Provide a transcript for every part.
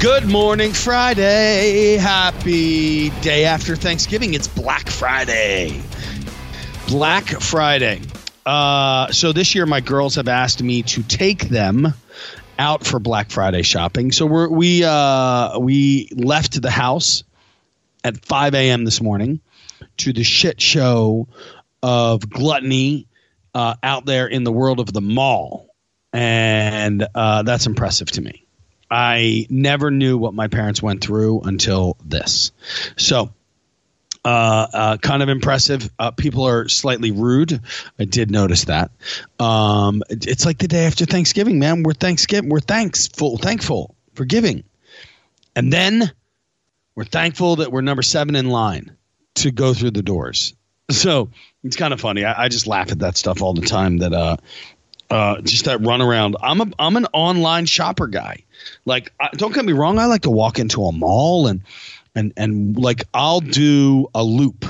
Good morning, Friday. Happy day after Thanksgiving. It's Black Friday. Black Friday. Uh, so this year, my girls have asked me to take them out for Black Friday shopping. So we're, we uh, we left the house at 5 a.m. this morning to the shit show of gluttony uh, out there in the world of the mall, and uh, that's impressive to me. I never knew what my parents went through until this. So, uh, uh, kind of impressive. Uh, people are slightly rude. I did notice that. Um, it's like the day after Thanksgiving, man. We're Thanksgiving. We're thankful, thankful for giving, and then we're thankful that we're number seven in line to go through the doors. So it's kind of funny. I, I just laugh at that stuff all the time. That uh, just that run around. I'm a I'm an online shopper guy. Like, I, don't get me wrong. I like to walk into a mall and and and like I'll do a loop.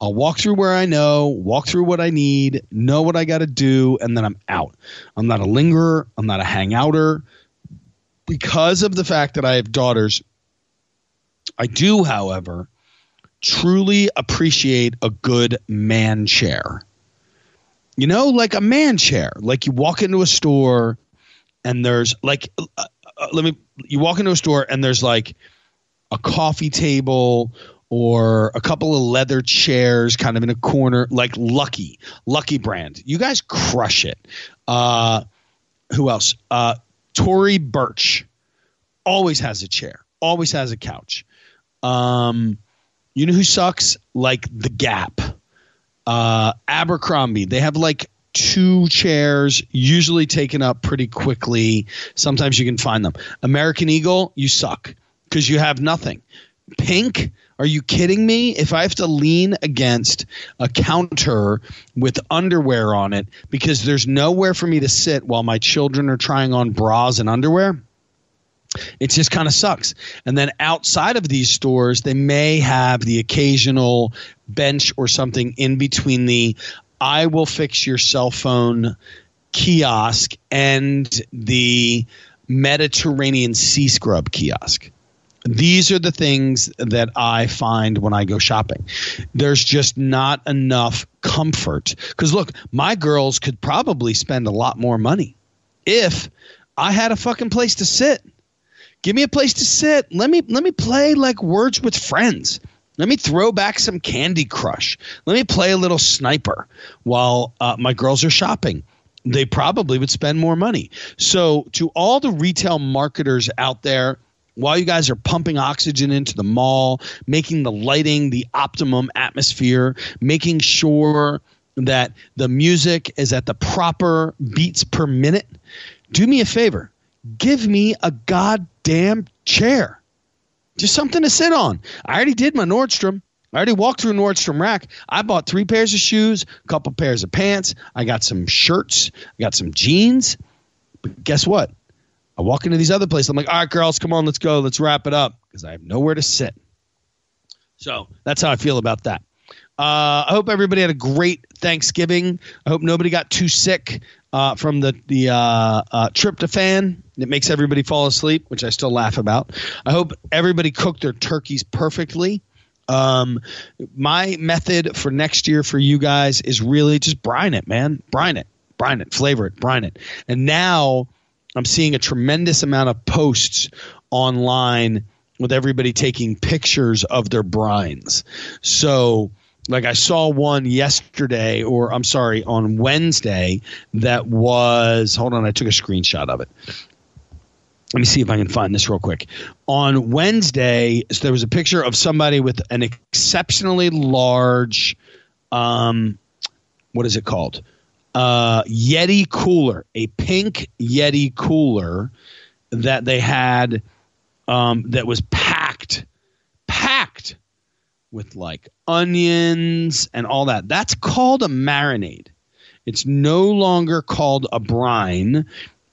I'll walk through where I know, walk through what I need, know what I got to do, and then I'm out. I'm not a lingerer. I'm not a hangouter. Because of the fact that I have daughters, I do, however, truly appreciate a good man chair. You know, like a man chair. Like you walk into a store and there's like, uh, uh, let me, you walk into a store and there's like a coffee table or a couple of leather chairs kind of in a corner, like Lucky, Lucky brand. You guys crush it. Uh, who else? Uh, Tory Burch always has a chair, always has a couch. Um, you know who sucks? Like The Gap, uh, Abercrombie. They have like two chairs, usually taken up pretty quickly. Sometimes you can find them. American Eagle, you suck because you have nothing. Pink, are you kidding me? If I have to lean against a counter with underwear on it because there's nowhere for me to sit while my children are trying on bras and underwear, it just kind of sucks. And then outside of these stores, they may have the occasional bench or something in between the I will fix your cell phone kiosk and the Mediterranean sea scrub kiosk. These are the things that I find when I go shopping. There's just not enough comfort. Because look, my girls could probably spend a lot more money if I had a fucking place to sit. Give me a place to sit. Let me let me play like words with friends. Let me throw back some Candy Crush. Let me play a little sniper while uh, my girls are shopping. They probably would spend more money. So, to all the retail marketers out there, while you guys are pumping oxygen into the mall, making the lighting the optimum atmosphere, making sure that the music is at the proper beats per minute, do me a favor. Give me a goddamn chair. Just something to sit on. I already did my Nordstrom. I already walked through Nordstrom Rack. I bought three pairs of shoes, a couple pairs of pants. I got some shirts. I got some jeans. But guess what? I walk into these other places. I'm like, all right, girls, come on, let's go. Let's wrap it up because I have nowhere to sit. So that's how I feel about that. Uh, I hope everybody had a great Thanksgiving. I hope nobody got too sick uh, from the the uh, uh, tryptophan that makes everybody fall asleep, which I still laugh about. I hope everybody cooked their turkeys perfectly. Um, my method for next year for you guys is really just brine it, man. Brine it, brine it, flavor it, brine it. And now I'm seeing a tremendous amount of posts online with everybody taking pictures of their brines. So like I saw one yesterday, or I'm sorry, on Wednesday that was. Hold on, I took a screenshot of it. Let me see if I can find this real quick. On Wednesday, so there was a picture of somebody with an exceptionally large, um, what is it called? Uh, Yeti cooler, a pink Yeti cooler that they had um, that was packed, packed with like onions and all that. That's called a marinade. It's no longer called a brine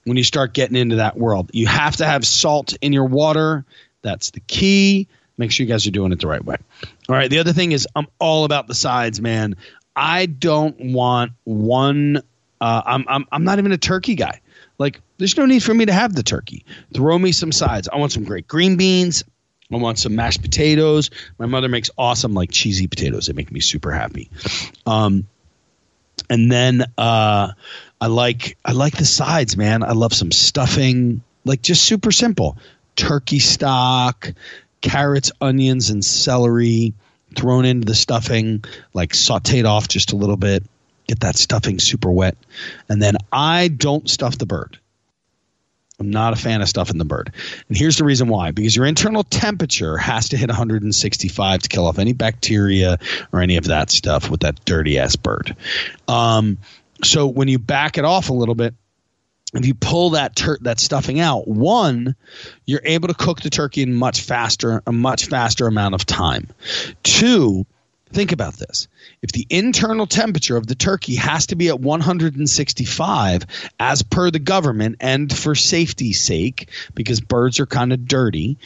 when you start getting into that world. You have to have salt in your water. That's the key. Make sure you guys are doing it the right way. All right. The other thing is, I'm all about the sides, man. I don't want one. Uh, I'm, I'm I'm not even a turkey guy. Like, there's no need for me to have the turkey. Throw me some sides. I want some great green beans. I want some mashed potatoes. My mother makes awesome like cheesy potatoes. They make me super happy. Um, and then uh, I like I like the sides, man. I love some stuffing, like just super simple. Turkey stock, carrots, onions, and celery thrown into the stuffing, like sauteed off just a little bit. Get that stuffing super wet. And then I don't stuff the bird. I'm not a fan of stuffing the bird. And here's the reason why because your internal temperature has to hit 165 to kill off any bacteria or any of that stuff with that dirty ass bird. Um, so when you back it off a little bit, if you pull that tur- that stuffing out, one, you're able to cook the turkey in much faster a much faster amount of time. Two, think about this. If the internal temperature of the turkey has to be at 165 as per the government and for safety's sake because birds are kind of dirty,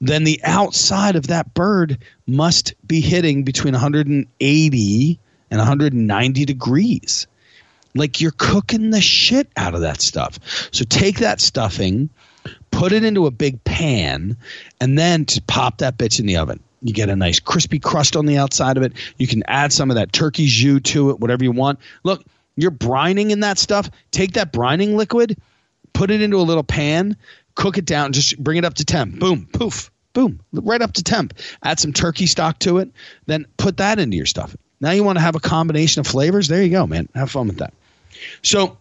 then the outside of that bird must be hitting between 180 and 190 degrees. Like you're cooking the shit out of that stuff. So take that stuffing, put it into a big pan, and then to pop that bitch in the oven. You get a nice crispy crust on the outside of it. You can add some of that turkey jus to it, whatever you want. Look, you're brining in that stuff. Take that brining liquid, put it into a little pan, cook it down, just bring it up to temp. Boom, poof, boom, right up to temp. Add some turkey stock to it, then put that into your stuff. Now you want to have a combination of flavors? There you go, man. Have fun with that. So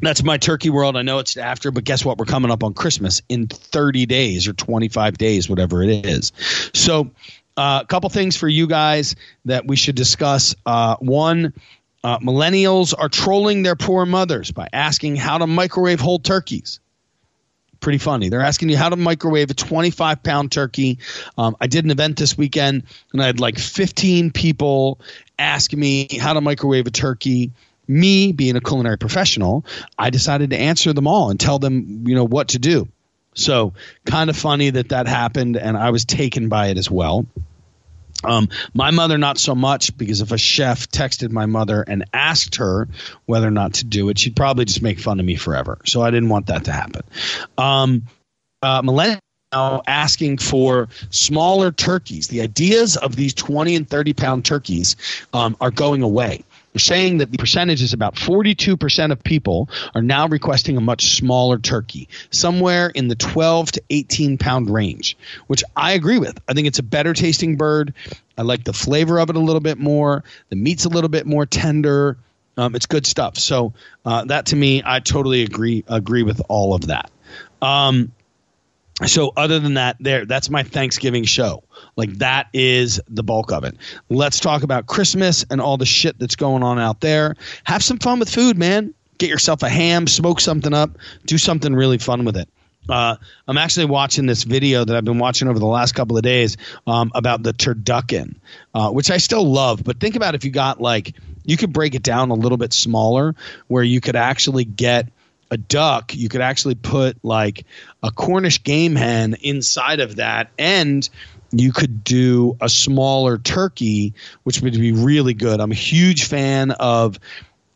that's my turkey world. I know it's after, but guess what? We're coming up on Christmas in 30 days or 25 days, whatever it is. So, uh, a couple things for you guys that we should discuss. Uh, one, uh, millennials are trolling their poor mothers by asking how to microwave whole turkeys. Pretty funny. They're asking you how to microwave a 25 pound turkey. Um, I did an event this weekend and I had like 15 people ask me how to microwave a turkey me being a culinary professional, I decided to answer them all and tell them, you know, what to do. So kind of funny that that happened, and I was taken by it as well. Um, my mother, not so much, because if a chef texted my mother and asked her whether or not to do it, she'd probably just make fun of me forever. So I didn't want that to happen. Um, uh, millennial now asking for smaller turkeys. The ideas of these 20 and 30 pound turkeys um, are going away saying that the percentage is about 42% of people are now requesting a much smaller turkey, somewhere in the 12 to 18 pound range, which I agree with. I think it's a better tasting bird. I like the flavor of it a little bit more. The meat's a little bit more tender. Um, it's good stuff. So uh, that to me, I totally agree agree with all of that. Um, so other than that there that's my thanksgiving show. Like that is the bulk of it. Let's talk about christmas and all the shit that's going on out there. Have some fun with food man. Get yourself a ham smoke something up do something really fun with it. Uh, I'm actually watching this video that I've been watching over the last couple of days um, about the turducken, uh, which I still love. But think about if you got like, you could break it down a little bit smaller, where you could actually get a duck, you could actually put like a Cornish game hen inside of that, and you could do a smaller turkey, which would be really good. I'm a huge fan of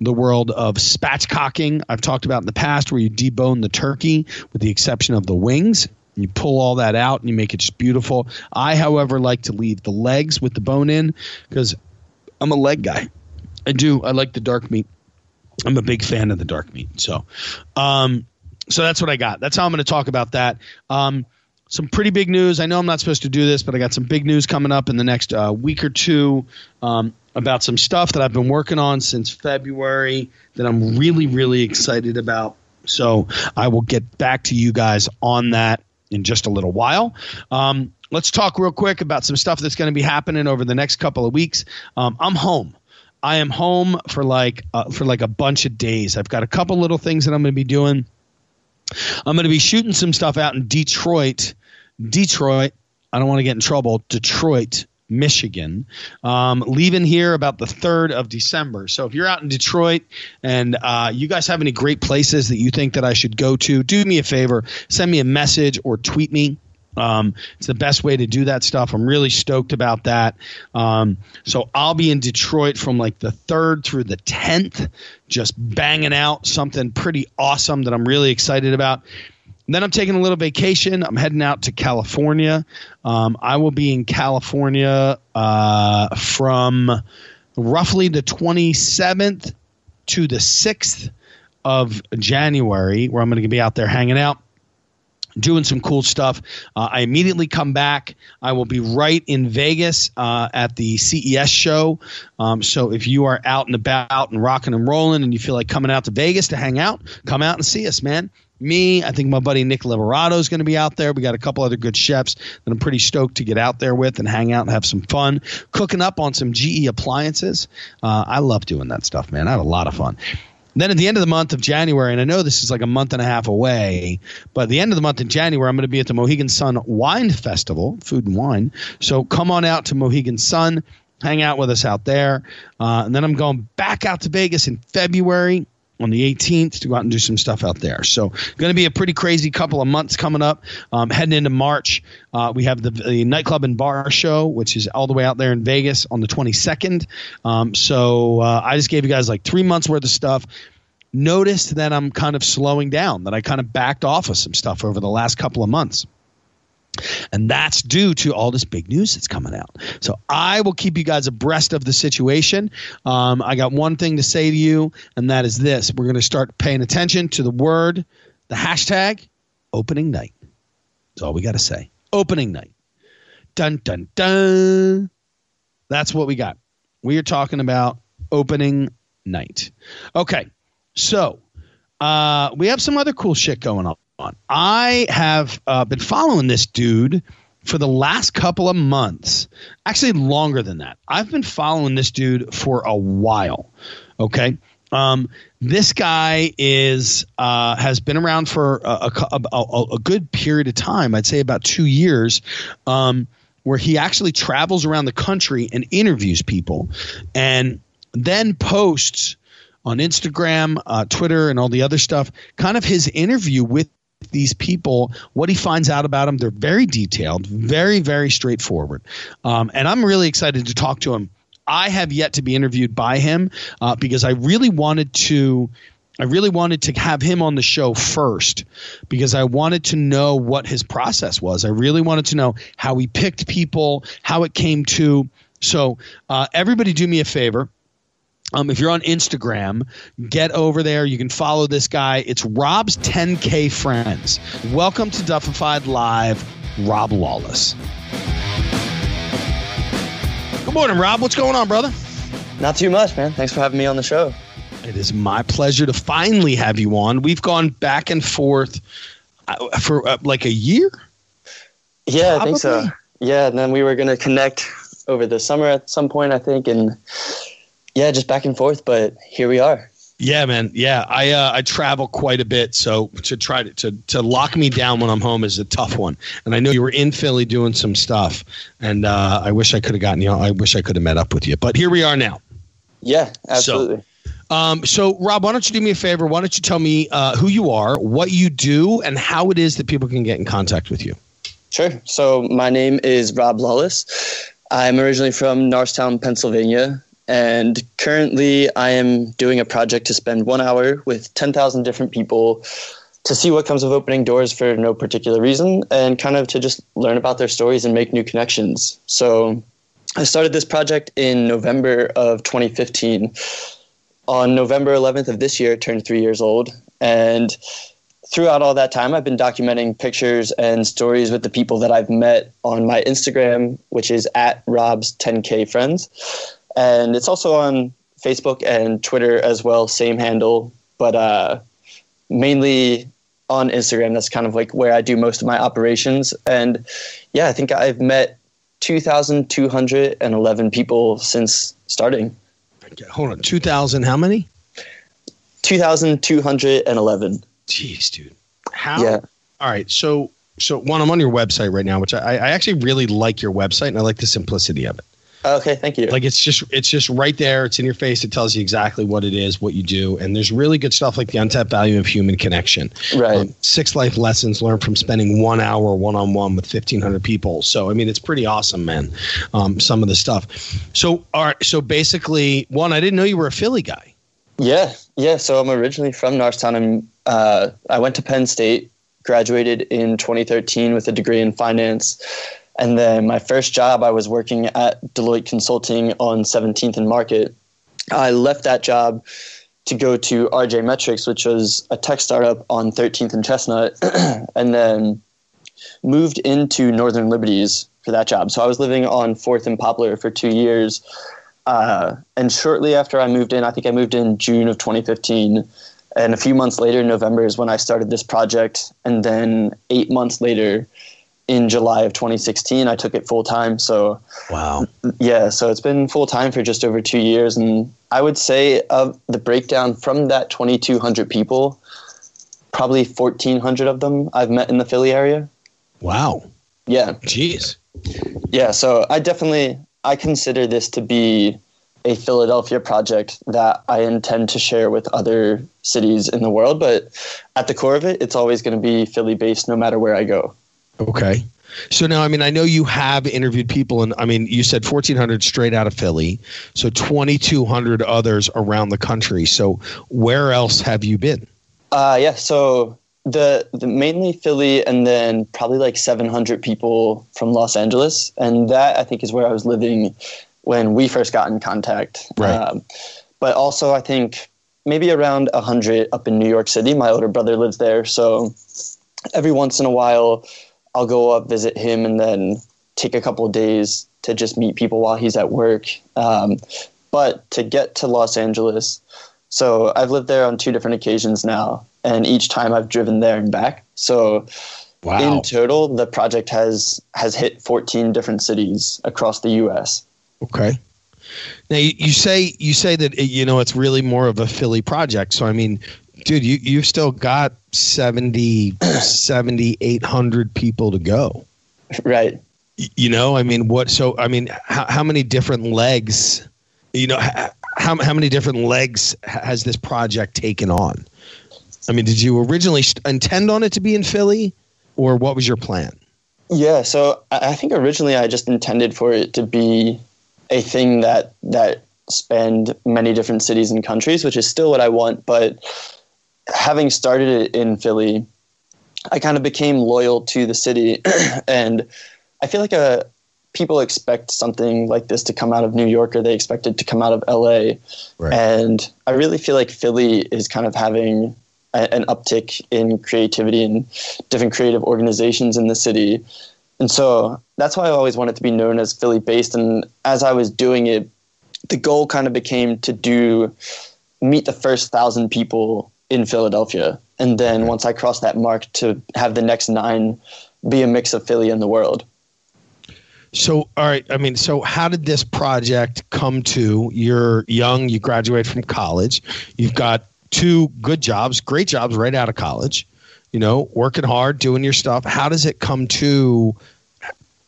the world of spatchcocking. I've talked about in the past where you debone the turkey with the exception of the wings. You pull all that out and you make it just beautiful. I, however, like to leave the legs with the bone in because I'm a leg guy. I do. I like the dark meat. I'm a big fan of the dark meat. So, um, so that's what I got. That's how I'm going to talk about that. Um, some pretty big news. I know I'm not supposed to do this, but I got some big news coming up in the next uh, week or two um, about some stuff that I've been working on since February that I'm really, really excited about. So I will get back to you guys on that in just a little while. Um, let's talk real quick about some stuff that's going to be happening over the next couple of weeks. Um, I'm home. I am home for like uh, for like a bunch of days. I've got a couple little things that I'm going to be doing. I'm going to be shooting some stuff out in Detroit. Detroit. I don't want to get in trouble. Detroit, Michigan, um, leaving here about the 3rd of December. So if you're out in Detroit and uh, you guys have any great places that you think that I should go to, do me a favor, send me a message or tweet me. Um, it's the best way to do that stuff. I'm really stoked about that. Um, so I'll be in Detroit from like the 3rd through the 10th, just banging out something pretty awesome that I'm really excited about. And then I'm taking a little vacation. I'm heading out to California. Um, I will be in California uh, from roughly the 27th to the 6th of January, where I'm going to be out there hanging out doing some cool stuff. Uh, I immediately come back. I will be right in Vegas uh, at the CES show. Um, so if you are out and about and rocking and rolling and you feel like coming out to Vegas to hang out, come out and see us, man. Me, I think my buddy Nick Liberato is going to be out there. We got a couple other good chefs that I'm pretty stoked to get out there with and hang out and have some fun cooking up on some GE appliances. Uh, I love doing that stuff, man. I had a lot of fun. Then at the end of the month of January, and I know this is like a month and a half away, but at the end of the month in January, I'm going to be at the Mohegan Sun Wine Festival, food and wine. So come on out to Mohegan Sun, hang out with us out there. Uh, and then I'm going back out to Vegas in February on the 18th to go out and do some stuff out there. So, going to be a pretty crazy couple of months coming up. Um, heading into March, uh, we have the, the, nightclub and bar show, which is all the way out there in Vegas on the 22nd. Um, so, uh, I just gave you guys like three months worth of stuff. Noticed that I'm kind of slowing down, that I kind of backed off of some stuff over the last couple of months. And that's due to all this big news that's coming out. So I will keep you guys abreast of the situation. Um, I got one thing to say to you, and that is this we're going to start paying attention to the word, the hashtag opening night. That's all we got to say. Opening night. Dun, dun, dun. That's what we got. We are talking about opening night. Okay. So uh, we have some other cool shit going on on. I have uh, been following this dude for the last couple of months, actually longer than that. I've been following this dude for a while. Okay. Um, this guy is uh, has been around for a, a, a, a, good period of time. I'd say about two years, um, where he actually travels around the country and interviews people, and then posts on Instagram, uh, Twitter, and all the other stuff. Kind of his interview with these people, what he finds out about them. They're very detailed, very, very straightforward. Um, and I'm really excited to talk to him. I have yet to be interviewed by him uh, because I really wanted to. I really wanted to have him on the show first because I wanted to know what his process was. I really wanted to know how he picked people, how it came to. So, uh, everybody, do me a favor um, if you're on Instagram, get over there. You can follow this guy. It's Rob's 10K Friends. Welcome to Duffified Live, Rob Lawless. Good morning, Rob. What's going on, brother? Not too much, man. Thanks for having me on the show. It is my pleasure to finally have you on. We've gone back and forth uh, for uh, like a year. Yeah, Probably? I think so. Yeah, and then we were going to connect over the summer at some point, I think, and yeah, just back and forth, but here we are. Yeah, man. Yeah, I uh, I travel quite a bit, so to try to, to to lock me down when I'm home is a tough one. And I know you were in Philly doing some stuff, and uh, I wish I could have gotten you. I wish I could have met up with you, but here we are now. Yeah, absolutely. So, um, so Rob, why don't you do me a favor? Why don't you tell me uh, who you are, what you do, and how it is that people can get in contact with you? Sure. So my name is Rob Lawless. I'm originally from Norristown, Pennsylvania. And currently, I am doing a project to spend one hour with 10,000 different people to see what comes of opening doors for no particular reason and kind of to just learn about their stories and make new connections. So I started this project in November of 2015. On November 11th of this year, it turned three years old. And throughout all that time, I've been documenting pictures and stories with the people that I've met on my Instagram, which is at Rob's 10K Friends and it's also on Facebook and Twitter as well, same handle, but uh, mainly on Instagram. That's kind of like where I do most of my operations. And yeah, I think I've met 2,211 people since starting. Hold on, 2,000 how many? 2,211. Jeez, dude. How? Yeah. All right. So so one, I'm on your website right now, which I, I actually really like your website, and I like the simplicity of it. Okay, thank you. Like it's just it's just right there. It's in your face. It tells you exactly what it is, what you do, and there's really good stuff like the untapped value of human connection. Right. Um, six life lessons learned from spending one hour one on one with 1,500 people. So I mean, it's pretty awesome, man. Um, some of the stuff. So all right. So basically, one, I didn't know you were a Philly guy. Yeah, yeah. So I'm originally from Norristown, and uh, I went to Penn State, graduated in 2013 with a degree in finance and then my first job, I was working at Deloitte Consulting on 17th and Market. I left that job to go to RJ Metrics, which was a tech startup on 13th and Chestnut, and then moved into Northern Liberties for that job. So I was living on 4th and Poplar for two years. Uh, and shortly after I moved in, I think I moved in June of 2015. And a few months later, November is when I started this project. And then eight months later, in July of 2016. I took it full time. So, wow. Yeah. So it's been full time for just over two years. And I would say of the breakdown from that 2,200 people, probably 1,400 of them I've met in the Philly area. Wow. Yeah. Jeez. Yeah. So I definitely, I consider this to be a Philadelphia project that I intend to share with other cities in the world. But at the core of it, it's always going to be Philly based no matter where I go. Okay. So now, I mean, I know you have interviewed people, and I mean, you said 1,400 straight out of Philly, so 2,200 others around the country. So where else have you been? Uh, yeah, so the, the mainly Philly, and then probably like 700 people from Los Angeles, and that I think is where I was living when we first got in contact. Right. Um, but also, I think maybe around 100 up in New York City. My older brother lives there, so every once in a while I'll go up visit him and then take a couple of days to just meet people while he's at work. Um, but to get to Los Angeles, so I've lived there on two different occasions now, and each time I've driven there and back. So wow. in total, the project has has hit 14 different cities across the U.S. Okay. Now you, you say you say that you know it's really more of a Philly project. So I mean, dude, you you've still got 70, 7,800 people to go. Right. You know, I mean, what? So, I mean, how, how many different legs? You know, how how many different legs has this project taken on? I mean, did you originally intend on it to be in Philly, or what was your plan? Yeah, so I think originally I just intended for it to be a thing that that spanned many different cities and countries, which is still what I want. But having started it in Philly, I kind of became loyal to the city, and I feel like a uh, people expect something like this to come out of New York or they expect it to come out of LA. Right. And I really feel like Philly is kind of having a, an uptick in creativity and different creative organizations in the city. And so that's why I always wanted to be known as Philly based. And as I was doing it, the goal kind of became to do meet the first thousand people in Philadelphia. And then once I cross that mark, to have the next nine be a mix of Philly and the world. So, all right. I mean, so how did this project come to? You're young, you graduate from college, you've got two good jobs, great jobs right out of college, you know, working hard, doing your stuff. How does it come to?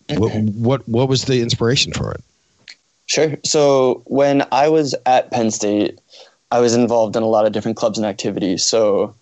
What, what, what was the inspiration for it? Sure. So when I was at Penn State, I was involved in a lot of different clubs and activities. So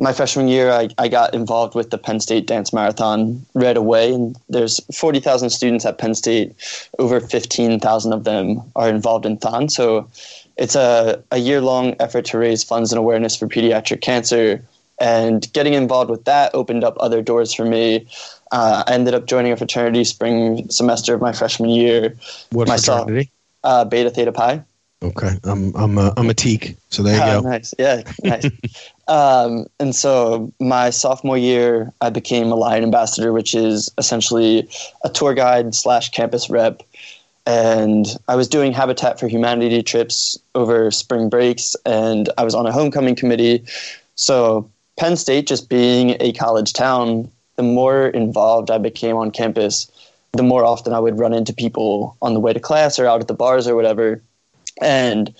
my freshman year, I, I got involved with the Penn State Dance Marathon right away. And there's 40,000 students at Penn State. Over 15,000 of them are involved in Thon. So it's a, a year long effort to raise funds and awareness for pediatric cancer. And getting involved with that opened up other doors for me. Uh, I ended up joining a fraternity spring semester of my freshman year. What Myself, fraternity? Uh, Beta Theta Pi. Okay, I'm I'm a, I'm a teak, so there you oh, go. Nice, yeah, nice. um, and so my sophomore year, I became a Lion Ambassador, which is essentially a tour guide slash campus rep, and I was doing Habitat for Humanity trips over spring breaks, and I was on a homecoming committee. So Penn State, just being a college town, the more involved I became on campus, the more often I would run into people on the way to class or out at the bars or whatever and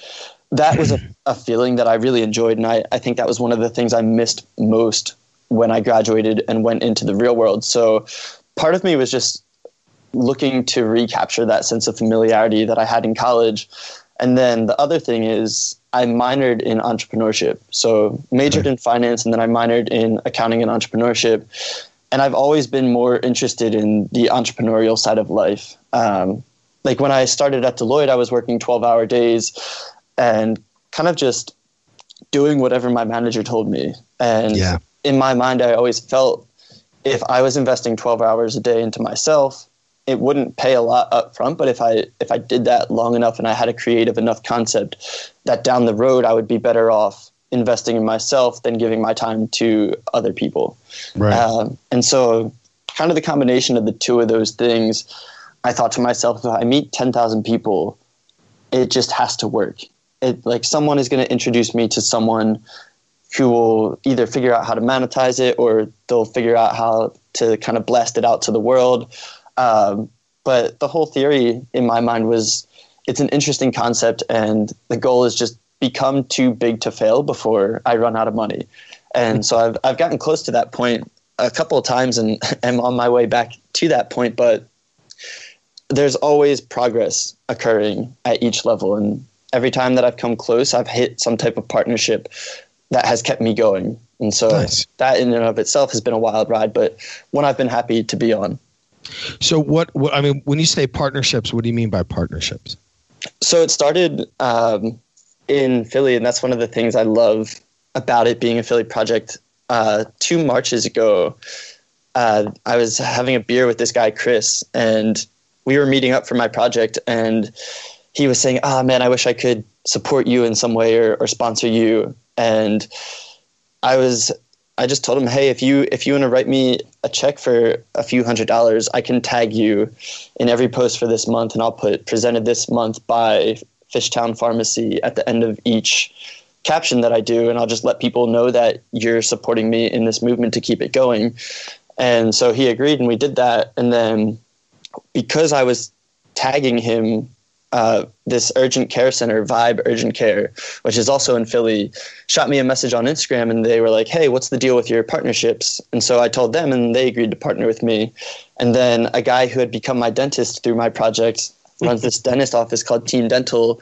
that was a, a feeling that I really enjoyed. And I, I think that was one of the things I missed most when I graduated and went into the real world. So part of me was just looking to recapture that sense of familiarity that I had in college. And then the other thing is I minored in entrepreneurship. So majored in finance and then I minored in accounting and entrepreneurship. And I've always been more interested in the entrepreneurial side of life. Um, like when I started at Deloitte, I was working 12 hour days and kind of just doing whatever my manager told me. And yeah. in my mind, I always felt if I was investing 12 hours a day into myself, it wouldn't pay a lot up front. But if I if I did that long enough and I had a creative enough concept, that down the road I would be better off investing in myself than giving my time to other people. Right. Um, and so, kind of the combination of the two of those things, I thought to myself, if I meet 10,000 people, it just has to work. It like someone is going to introduce me to someone who will either figure out how to monetize it or they'll figure out how to kind of blast it out to the world. Um, but the whole theory in my mind was it's an interesting concept, and the goal is just become too big to fail before I run out of money. And so I've I've gotten close to that point a couple of times, and am on my way back to that point. But there's always progress occurring at each level, and every time that I've come close, I've hit some type of partnership that has kept me going. And so nice. that in and of itself has been a wild ride, but one I've been happy to be on. So what, what I mean, when you say partnerships, what do you mean by partnerships? So it started um, in Philly, and that's one of the things I love about it being a Philly project. Uh, two marches ago, uh, I was having a beer with this guy Chris, and we were meeting up for my project, and he was saying, "Ah, oh, man, I wish I could support you in some way or, or sponsor you." And I was I just told him, hey, if you if you want to write me a check for a few hundred dollars, I can tag you in every post for this month, and I'll put presented this month by Fishtown Pharmacy at the end of each caption that I do, and I'll just let people know that you're supporting me in this movement to keep it going. And so he agreed, and we did that. And then because I was tagging him uh, this urgent care center, Vybe Urgent Care, which is also in Philly, shot me a message on Instagram and they were like, hey, what's the deal with your partnerships? And so I told them and they agreed to partner with me. And then a guy who had become my dentist through my project runs this dentist office called Team Dental.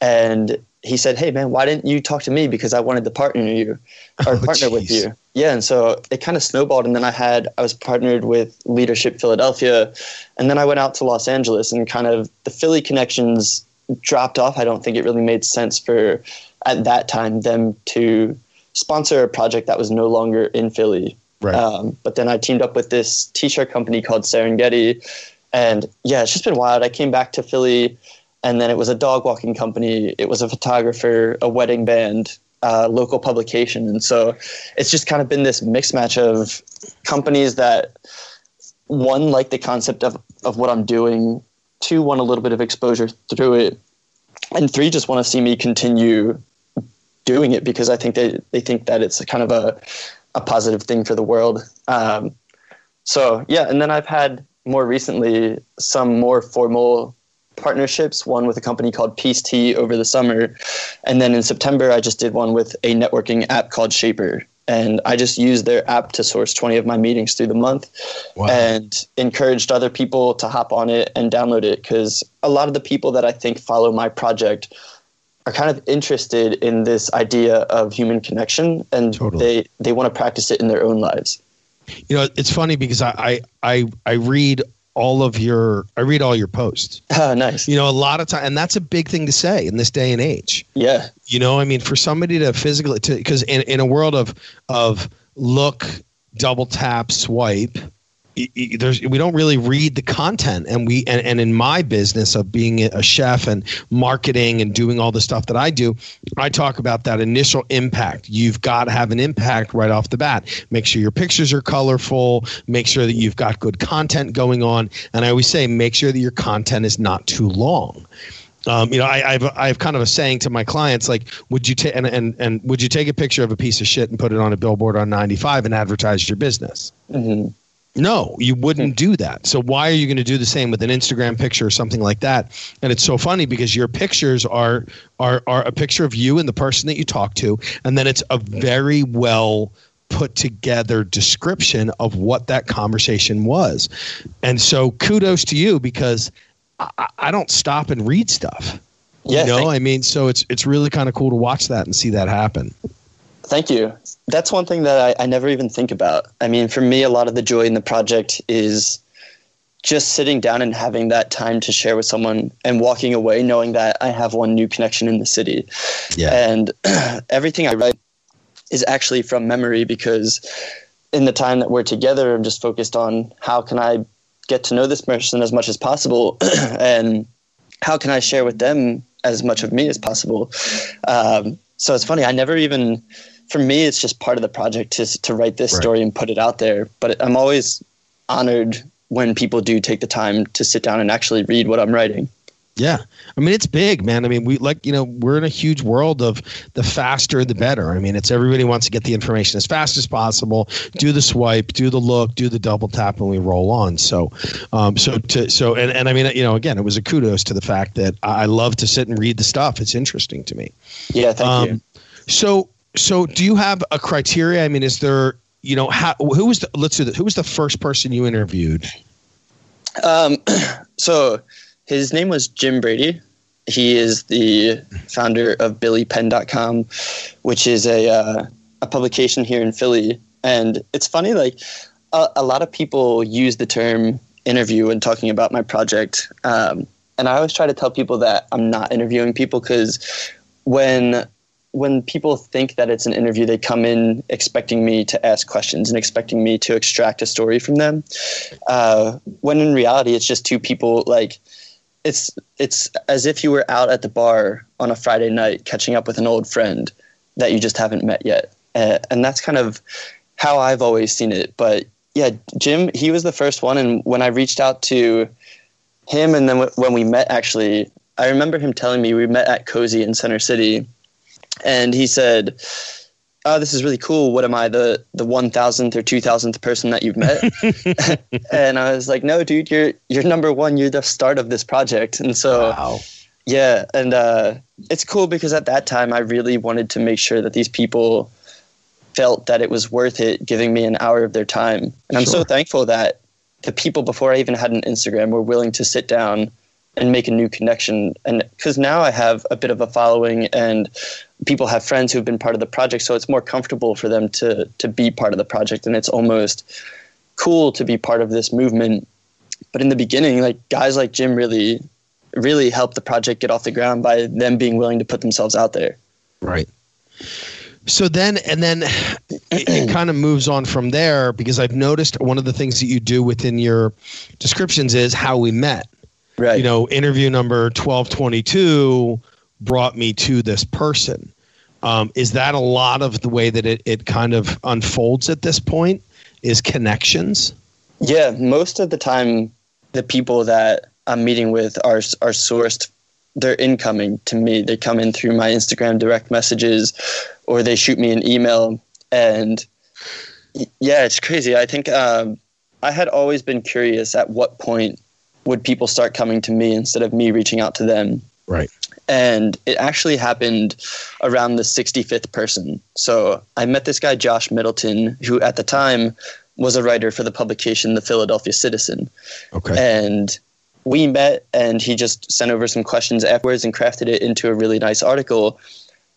And he said, "Hey man, why didn't you talk to me because I wanted to partner you or oh, partner geez. with you?" Yeah, and so it kind of snowballed, and then I had I was partnered with Leadership Philadelphia, and then I went out to Los Angeles, and kind of the Philly connections dropped off. I don't think it really made sense for at that time them to sponsor a project that was no longer in Philly. Right. Um, but then I teamed up with this t-shirt company called Serengeti, and yeah, it's just been wild. I came back to Philly and then it was a dog walking company it was a photographer a wedding band uh, local publication. And so it's just kind of been this mixed match of companies that one like the concept of, of what i'm doing two want a little bit of exposure through it and three just want to see me continue doing it because i think they, they think that it's kind of a, a positive thing for the world. Um, so yeah and then i've had more recently some more formal partnerships, one with a company called Peace Tea over the summer. And then in September, I just did one with a networking app called Shapr. And I just used their app to source 20 of my meetings through the month wow. and encouraged other people to hop on it and download it. Because a lot of the people that I think follow my project are kind of interested in this idea of human connection and totally. they, they want to practice it in their own lives. You know, it's funny because I, I, I read all of your I read all your posts. Oh, nice. You know, a lot of time and that's a big thing to say in this day and age. Yeah. You know, I mean for somebody to physically to cuz in in a world of of look, double tap, swipe, there's we don't really read the content. And we and, and in my business of being a chef and marketing and doing all the stuff that i do i talk about that initial impact. You've got to have an impact right off the bat. Make sure your pictures are colorful. Make sure that you've got good content going on. And i always say make sure that your content is not too long. Um, you know, I, have I've kind of a saying to my clients like, would you take and, and and would you take a picture of a piece of shit and put it on a billboard on 95 and advertise your business? Mm-hmm. No, you wouldn't hmm. do that. So why are you going to do the same with an Instagram picture or something like that? And it's so funny because your pictures are are are a picture of you and the person that you talk to, and then it's a very well put together description of what that conversation was. And so kudos to you because I, I don't stop and read stuff. Yeah, you know, I mean, so it's it's really kind of cool to watch that and see that happen. Thank you. That's one thing that I, I never even think about. I mean, for me, a lot of the joy in the project is just sitting down and having that time to share with someone and walking away knowing that I have one new connection in the city. Yeah. And everything I write is actually from memory because in the time that we're together, I'm just focused on how can I get to know this person as much as possible and how can I share with them as much of me as possible. Um, so it's funny, I never even, for me, it's just part of the project to, to write this Right. story and put it out there. But I'm always honored when people do take the time to sit down and actually read what I'm writing. Yeah. I mean, it's big, man. I mean, we like, you know, we're in a huge world of the faster, the better. I mean, it's everybody wants to get the information as fast as possible, do the swipe, do the look, do the double tap, and we roll on. So, um, so to, so, and, and I mean, you know, again, it was a kudos to the fact that I love to sit and read the stuff. It's interesting to me. Yeah, thank you. Um, so, so do you have a criteria? I mean, is there, you know, how, who was the, let's do that. Who was the first person you interviewed? Um, so his name was Jim Brady. He is the founder of BillyPenn.com, which is a uh, a publication here in Philly. And it's funny, like a, a lot of people use the term interview when talking about my project. Um, and I always try to tell people that I'm not interviewing people because when when people think that it's an interview, they come in expecting me to ask questions and expecting me to extract a story from them. Uh, when in reality, it's just two people like it's it's as if you were out at the bar on a Friday night catching up with an old friend that you just haven't met yet, uh, and that's kind of how I've always seen it. But yeah, Jim, he was the first one, and when I reached out to him, and then w- when we met, actually, I remember him telling me we met at Cosi in Center City, and he said. Oh, this is really cool. What am I, the the one thousandth or two thousandth person that you've met? and I was like, no, dude, you're you're number one. You're the start of this project. And so, Wow. yeah, and uh, it's cool because at that time I really wanted to make sure that these people felt that it was worth it giving me an hour of their time. And I'm so thankful that the people before I even had an Instagram were willing to sit down and make a new connection. And because now I have a bit of a following and people have friends who've been part of the project, so it's more comfortable for them to to be part of the project, and it's almost cool to be part of this movement. But in the beginning, like guys like Jim really, really helped the project get off the ground by them being willing to put themselves out there. Right. So then, and then it, it kind of moves on from there because I've noticed one of the things that you do within your descriptions is how we met. Right. You know, interview number 1222 brought me to this person. Um, is that a lot of the way that it, it kind of unfolds at this point? Is connections? Yeah, most of the time, the people that I'm meeting with are are sourced. They're incoming to me. They come in through my Instagram direct messages, or they shoot me an email. And yeah, it's crazy. I think um, I had always been curious at what point would people start coming to me instead of me reaching out to them. Right. and it actually happened around the 65th person. So I met this guy, Josh Middleton, who at the time was a writer for the publication The Philadelphia Citizen. Okay. And we met, and he just sent over some questions afterwards and crafted it into a really nice article.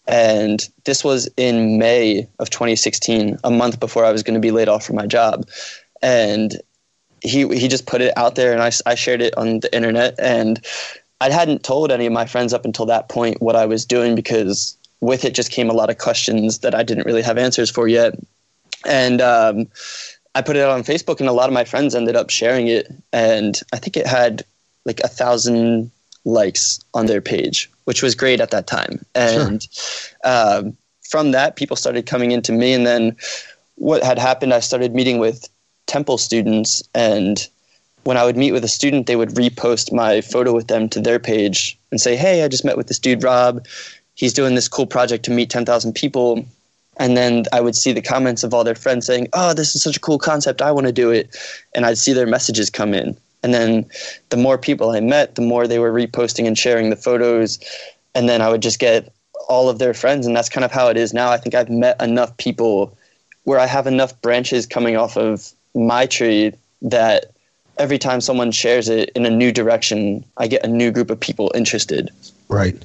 And this was in May of 2016, a month before I was going to be laid off from my job. And he he just put it out there, and I, I shared it on the internet. And I hadn't told any of my friends up until that point what I was doing because with it just came a lot of questions that I didn't really have answers for yet. And um, I put it out on Facebook, and a lot of my friends ended up sharing it. And I think it had like a thousand likes on their page, which was great at that time. And um, from that, people started coming into me. And then what had happened, I started meeting with Temple students. And when I would meet with a student, they would repost my photo with them to their page and say, Hey, I just met with this dude, Rob. He's doing this cool project to meet 10,000 people. And then I would see the comments of all their friends saying, Oh, this is such a cool concept. I want to do it. And I'd see their messages come in. And then the more people I met, the more they were reposting and sharing the photos. And then I would just get all of their friends. And that's kind of how it is now. I think I've met enough people where I have enough branches coming off of my tree that every time someone shares it in a new direction, I get a new group of people interested. Right.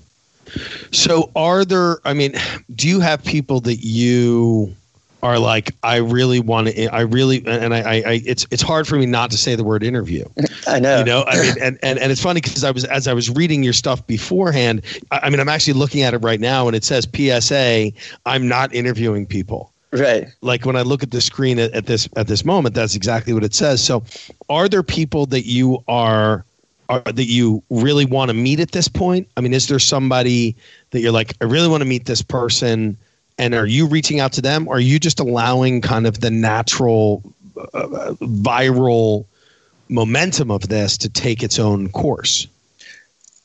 So, are there? I mean, do you have people that you are like, I really want to, I really, and I, I, it's it's hard for me not to say the word interview. I know. You know, I mean, and and, and it's funny because I was as I was reading your stuff beforehand. I, I mean, I'm actually looking at it right now, and it says PSA. I'm not interviewing people. Right. Like when I look at the screen at, at this at this moment, that's exactly what it says. So, are there people that you are are, that you really want to meet at this point? I mean, is there somebody that you're like, I really want to meet this person? And are you reaching out to them? Or are you just allowing kind of the natural uh, viral momentum of this to take its own course?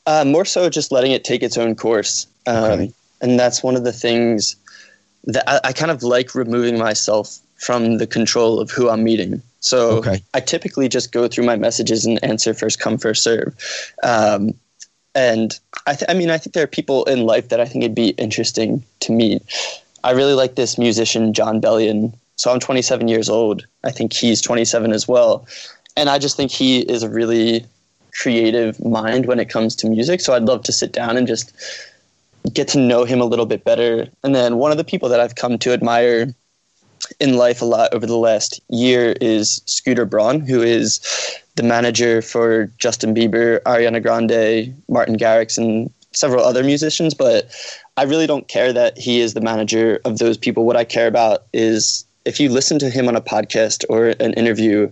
Uh, more so just letting it take its own course. Um, okay. And that's one of the things that I, I kind of like removing myself from the control of who I'm meeting. So okay. I typically just go through my messages and answer first come first serve. Um, and I, th- I mean, I think there are people in life that I think it'd be interesting to meet. I really like this musician Jon Bellion. So I'm 27 years old. I think he's 27 as well, and I just think he is a really creative mind when it comes to music. So I'd love to sit down and just get to know him a little bit better. And then one of the people that I've come to admire in life a lot over the last year is Scooter Braun, who is the manager for Justin Bieber, Ariana Grande, Martin Garrix, and several other musicians. But I really don't care that he is the manager of those people. What I care about is if you listen to him on a podcast or an interview,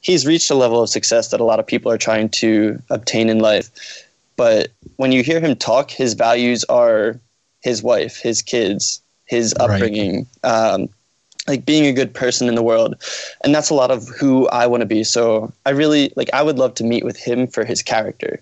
he's reached a level of success that a lot of people are trying to obtain in life. But when you hear him talk, his values are his wife, his kids, his upbringing, right. um, like being a good person in the world. And that's a lot of who i want to be. So i really like i would love to meet with him for his character.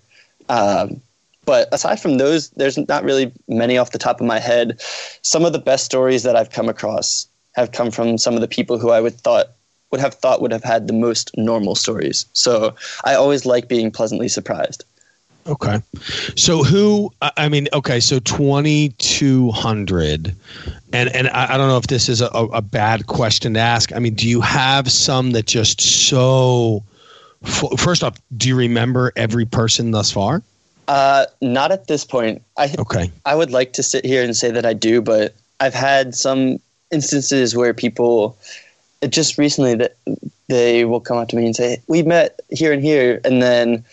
Um, but aside from those there's not really many off the top of my head. Some of the best stories that i've come across have come from some of the people who i would thought would have thought would have had the most normal stories. So i always like being pleasantly surprised Okay. So who I mean, okay, so twenty two hundred and and I, I, don't know if this is a, a, bad question to ask. I mean, do you have some that just so first off, do you remember every person thus far? Uh, not at this point. I okay. I would like to sit here and say that I do, but I've had some instances where people just recently that they will come up to me and say, "We met here and here," and then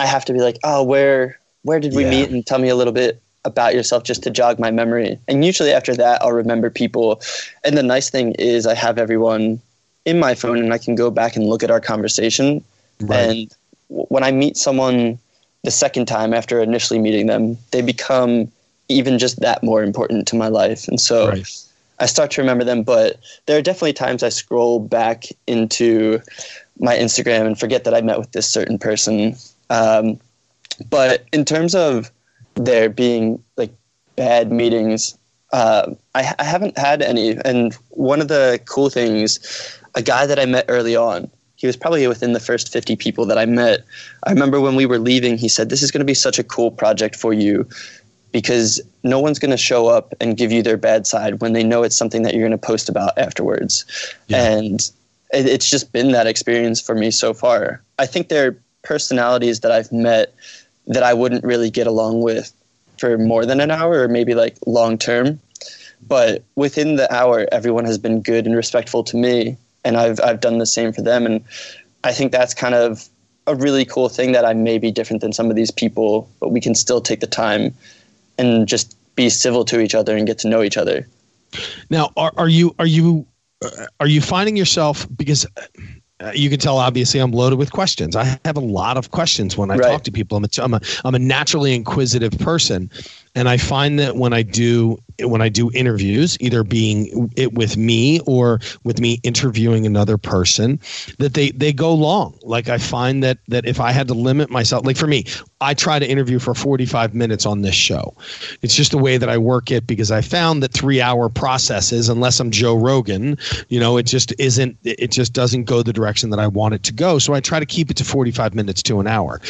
I have to be like, oh, where where did we yeah. meet? And tell me a little bit about yourself just to jog my memory. And usually after that, I'll remember people. And the nice thing is, I have everyone in my phone, and I can go back and look at our conversation. Right. And when I meet someone the second time after initially meeting them, they become even just that more important to my life. And so. Right. I start to remember them, but there are definitely times I scroll back into my Instagram and forget that I met with this certain person um, but in terms of there being like bad meetings, uh, I, I haven't had any. And one of the cool things, a guy that I met early on, he was probably within the first 50 people that I met. I remember when we were leaving, he said, This is going to be such a cool project for you because no one's going to show up and give you their bad side when they know it's something that you're going to post about afterwards. Yeah. And it, it's just been that experience for me so far. I think there personalities that I've met that I wouldn't really get along with for more than an hour or maybe like long term. But within the hour, everyone has been good and respectful to me, and I've I've done the same for them. And I think that's kind of a really cool thing that I may be different than some of these people, but we can still take the time and just be civil to each other and get to know each other. Now, are, are you are you uh, are you finding yourself because uh, you can tell obviously I'm loaded with questions. I have a lot of questions when I right. talk to people. I'm a, I'm a I'm a naturally inquisitive person, and I find that when I do when I do interviews, either being it with me or with me interviewing another person, that they they go long. Like I find that that if I had to limit myself, like for me, I try to interview for 45 minutes on this show. It's just the way that I work it because I found that three hour processes, unless I'm Joe Rogan, you know, it just isn't. It just doesn't go the direction that I want it to go. So I try to keep it to 45 minutes to an hour.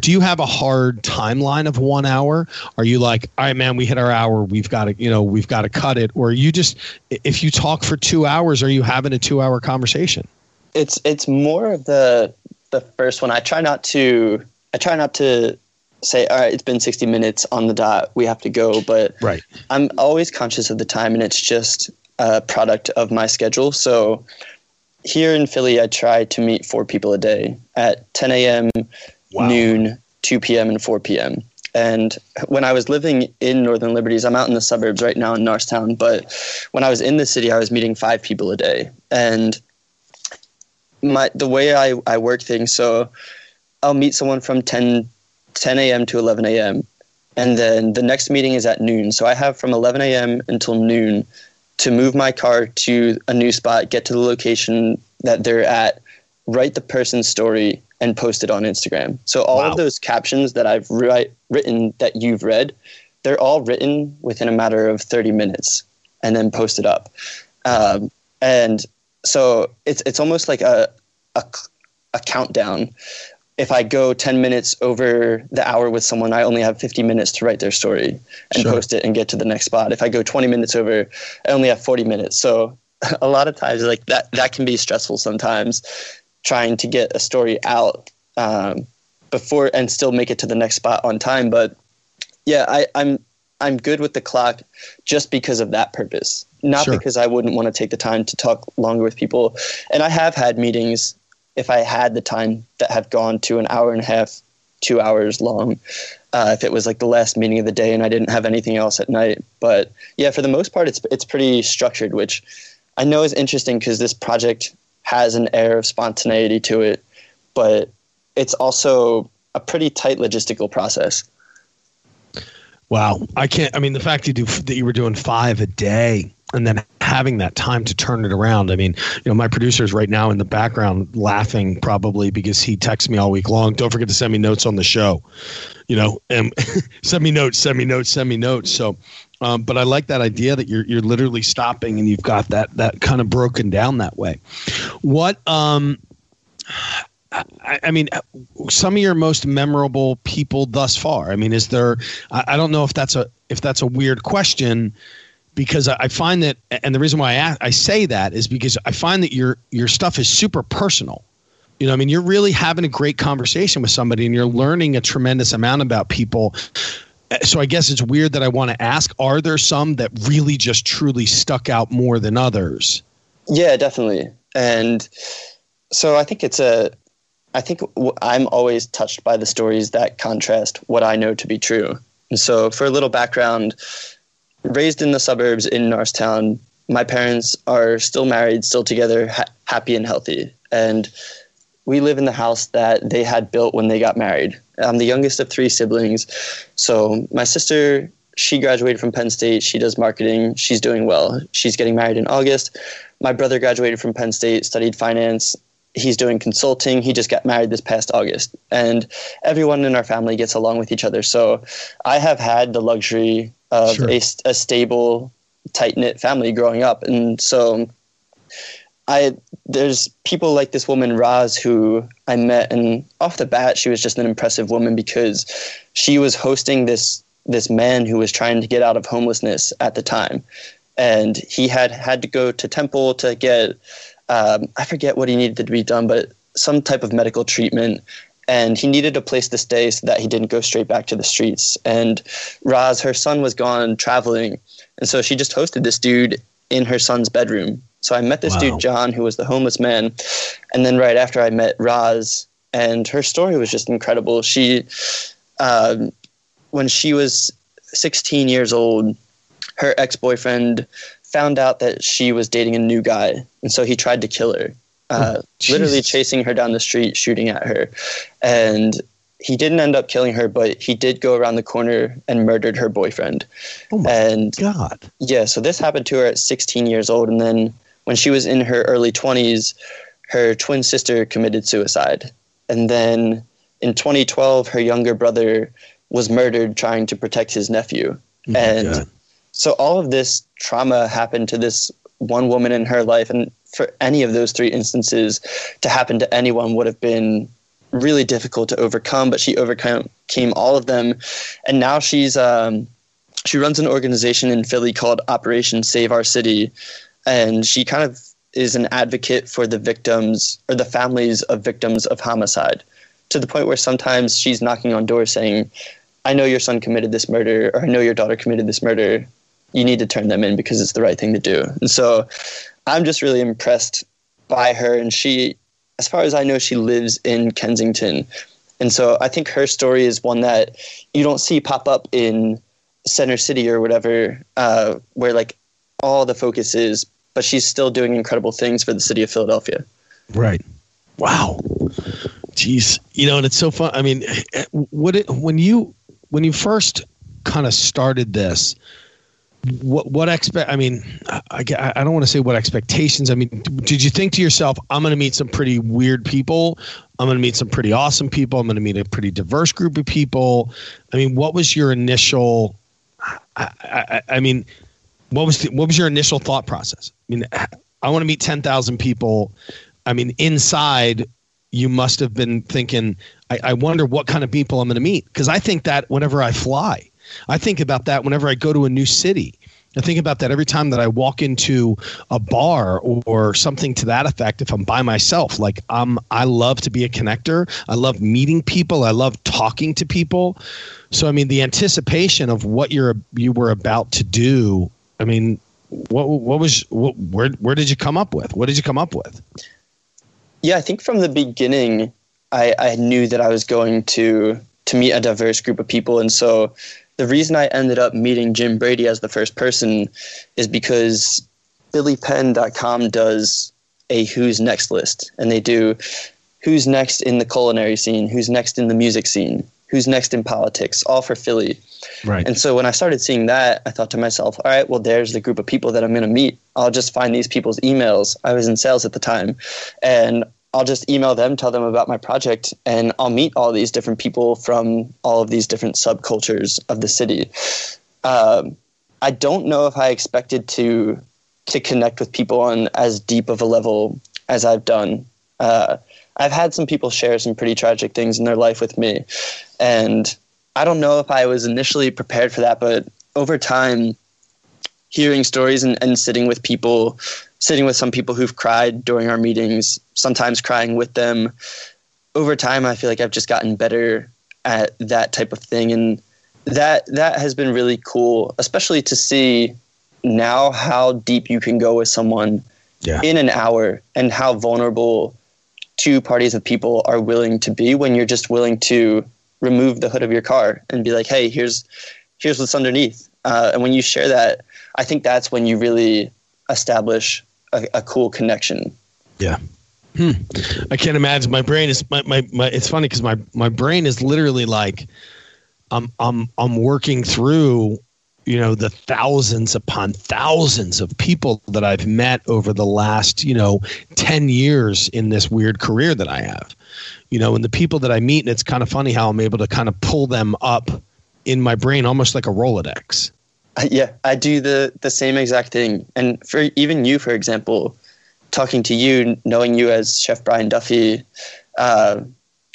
Do you have a hard timeline of one hour? Are you like like, all right, man, we hit our hour. We've got to, you know, we've got to cut it. Or you just, if you talk for two hours, are you having a two hour conversation? It's it's more of the the first one. I try not to I try not to say, all right, it's been 60 minutes on the dot. We have to go. But right. I'm always conscious of the time, and it's just a product of my schedule. So here in Philly, I try to meet four people a day at 10 a.m., wow. noon, 2 p.m., and 4 p.m. And when I was living in Northern Liberties, I'm out in the suburbs right now in Norristown, but when I was in the city, I was meeting five people a day. And my the way I, I work things, so I'll meet someone from 10, 10 a.m. to 11 a.m. And then the next meeting is at noon. So I have from 11 a.m. until noon to move my car to a new spot, get to the location that they're at, write the person's story, and post it on Instagram. So all wow. of those captions that I've write, written that you've read, they're all written within a matter of 30 minutes and then posted up. Um, and so it's it's almost like a, a, a countdown. If I go 10 minutes over the hour with someone, I only have 50 minutes to write their story and sure. post it and get to the next spot. If I go 20 minutes over, I only have 40 minutes. So a lot of times like that that can be stressful sometimes trying to get a story out um, before and still make it to the next spot on time. But yeah, I, I'm I'm good with the clock just because of that purpose, not sure. because I wouldn't want to take the time to talk longer with people. And I have had meetings if I had the time that have gone to an hour and a half, two hours long. Uh, if it was like the last meeting of the day and I didn't have anything else at night, but yeah, for the most part, it's it's pretty structured, which I know is interesting because this project has an air of spontaneity to it, but it's also a pretty tight logistical process. Wow, I can't. I mean, the fact you do that you were doing five a day and then having that time to turn it around. I mean, you know, my producer is right now in the background laughing probably because he texts me all week long. Don't forget to send me notes on the show. You know, and send me notes, send me notes, send me notes. So, um, but I like that idea that you're you're literally stopping and you've got that that kind of broken down that way. What um I, I, mean, some of your most memorable people thus far. I mean, is there? I, I, don't know if that's a if that's a weird question because I, I find that, and the reason why I ask, I say that is because I find that your your stuff is super personal. You know, I mean, you're really having a great conversation with somebody, and you're learning a tremendous amount about people. So I guess it's weird that I want to ask: Are there some that really just truly stuck out more than others? Yeah, definitely. And so I think it's a I think I'm always touched by the stories that contrast what I know to be true. And so, for a little background, raised in the suburbs in Norristown, my parents are still married, still together, ha- happy and healthy. And we live in the house that they had built when they got married. I'm the youngest of three siblings. So, my sister, she graduated from Penn State. She does marketing. She's doing well. She's getting married in August. My brother graduated from Penn State, studied finance, he's doing consulting. He just got married this past August, and everyone in our family gets along with each other. So I have had the luxury of sure. a, a stable, tight knit family growing up, and so I there's people like this woman Raz who I met, and off the bat she was just an impressive woman because she was hosting this this man who was trying to get out of homelessness at the time, and he had had to go to Temple to get um, I forget what he needed to be done, but some type of medical treatment. And he needed a place to stay so that he didn't go straight back to the streets. And Raz, her son was gone traveling. And so she just hosted this dude in her son's bedroom. So I met this wow. dude, John, who was the homeless man. And then right after I met Roz, and her story was just incredible. She, um, when she was 16 years old, her ex boyfriend found out that she was dating a new guy, and so he tried to kill her. Uh, oh, literally chasing her down the street, shooting at her, and he didn't end up killing her, but he did go around the corner and murdered her boyfriend. Oh my and, god! Yeah, so this happened to her at 16 years old, and then when she was in her early 20s, her twin sister committed suicide, and then in 2012, her younger brother was murdered trying to protect his nephew. Oh and god. so all of this trauma happened to this one woman in her life. And for any of those three instances to happen to anyone would have been really difficult to overcome but she overcame all of them. And now she's um, she runs an organization in Philly called Operation Save Our City, and she kind of is an advocate for the victims or the families of victims of homicide to the point where sometimes she's knocking on doors saying, I know your son committed this murder, or I know your daughter committed this murder. You need to turn them in because it's the right thing to do. And so I'm just really impressed by her. And she, as far as I know, she lives in Kensington. And so I think her story is one that you don't see pop up in Center City or whatever, uh, where like all the focus is, but she's still doing incredible things for the city of Philadelphia. Right. Wow. Jeez. You know, and it's so fun. I mean, what it, when you when you first kind of started this, what what expect? I mean, I, I don't want to say what expectations. I mean, did you think to yourself, I'm going to meet some pretty weird people. I'm going to meet some pretty awesome people. I'm going to meet a pretty diverse group of people. I mean, what was your initial? I, I, I mean, what was the, what was your initial thought process? I mean, I want to meet ten thousand people. I mean, inside you must have been thinking, I, I wonder what kind of people I'm going to meet. Because I think that whenever I fly, I think about that whenever I go to a new city. I think about that every time that I walk into a bar or, or, something to that effect. If I'm by myself, like I'm, I love to be a connector. I love meeting people. I love talking to people. So I mean, the anticipation of what you're you were about to do. I mean, what what was what, where where did you come up with? What did you come up with? Yeah, I think from the beginning, I, I knew that I was going to to meet a diverse group of people, and so the reason I ended up meeting Jim Brady as the first person is because BillyPenn.com does a Who's Next list, and they do who's next in the culinary scene, who's next in the music scene, who's next in politics, all for Philly. Right. And so when I started seeing that, I thought to myself, all right, well, there's the group of people that I'm going to meet. I'll just find these people's emails. I was in sales at the time, and I'll just email them, tell them about my project, and I'll meet all these different people from all of these different subcultures of the city. Um, I don't know if I expected to to connect with people on as deep of a level as I've done. Uh, I've had some people share some pretty tragic things in their life with me, and I don't know if I was initially prepared for that, but over time, hearing stories and, and sitting with people sitting with some people who've cried during our meetings, sometimes crying with them. Over time, I feel like I've just gotten better at that type of thing, and that that has been really cool, especially to see now how deep you can go with someone yeah. in an hour, and how vulnerable two parties of people are willing to be when you're just willing to remove the hood of your car and be like, "Hey, here's here's what's underneath." Uh, and when you share that, I think that's when you really establish a, a cool connection. Yeah. Hmm. I can't imagine. My brain is my, my, my it's funny because my, my brain is literally like I'm I'm I'm working through, you know, the thousands upon thousands of people that I've met over the last, you know, 10 years in this weird career that I have. You know, and the people that I meet, and it's kind of funny how I'm able to kind of pull them up in my brain almost like a Rolodex. Yeah, I do the the same exact thing. And for even you, for example, talking to you, knowing you as Chef Brian Duffy, uh,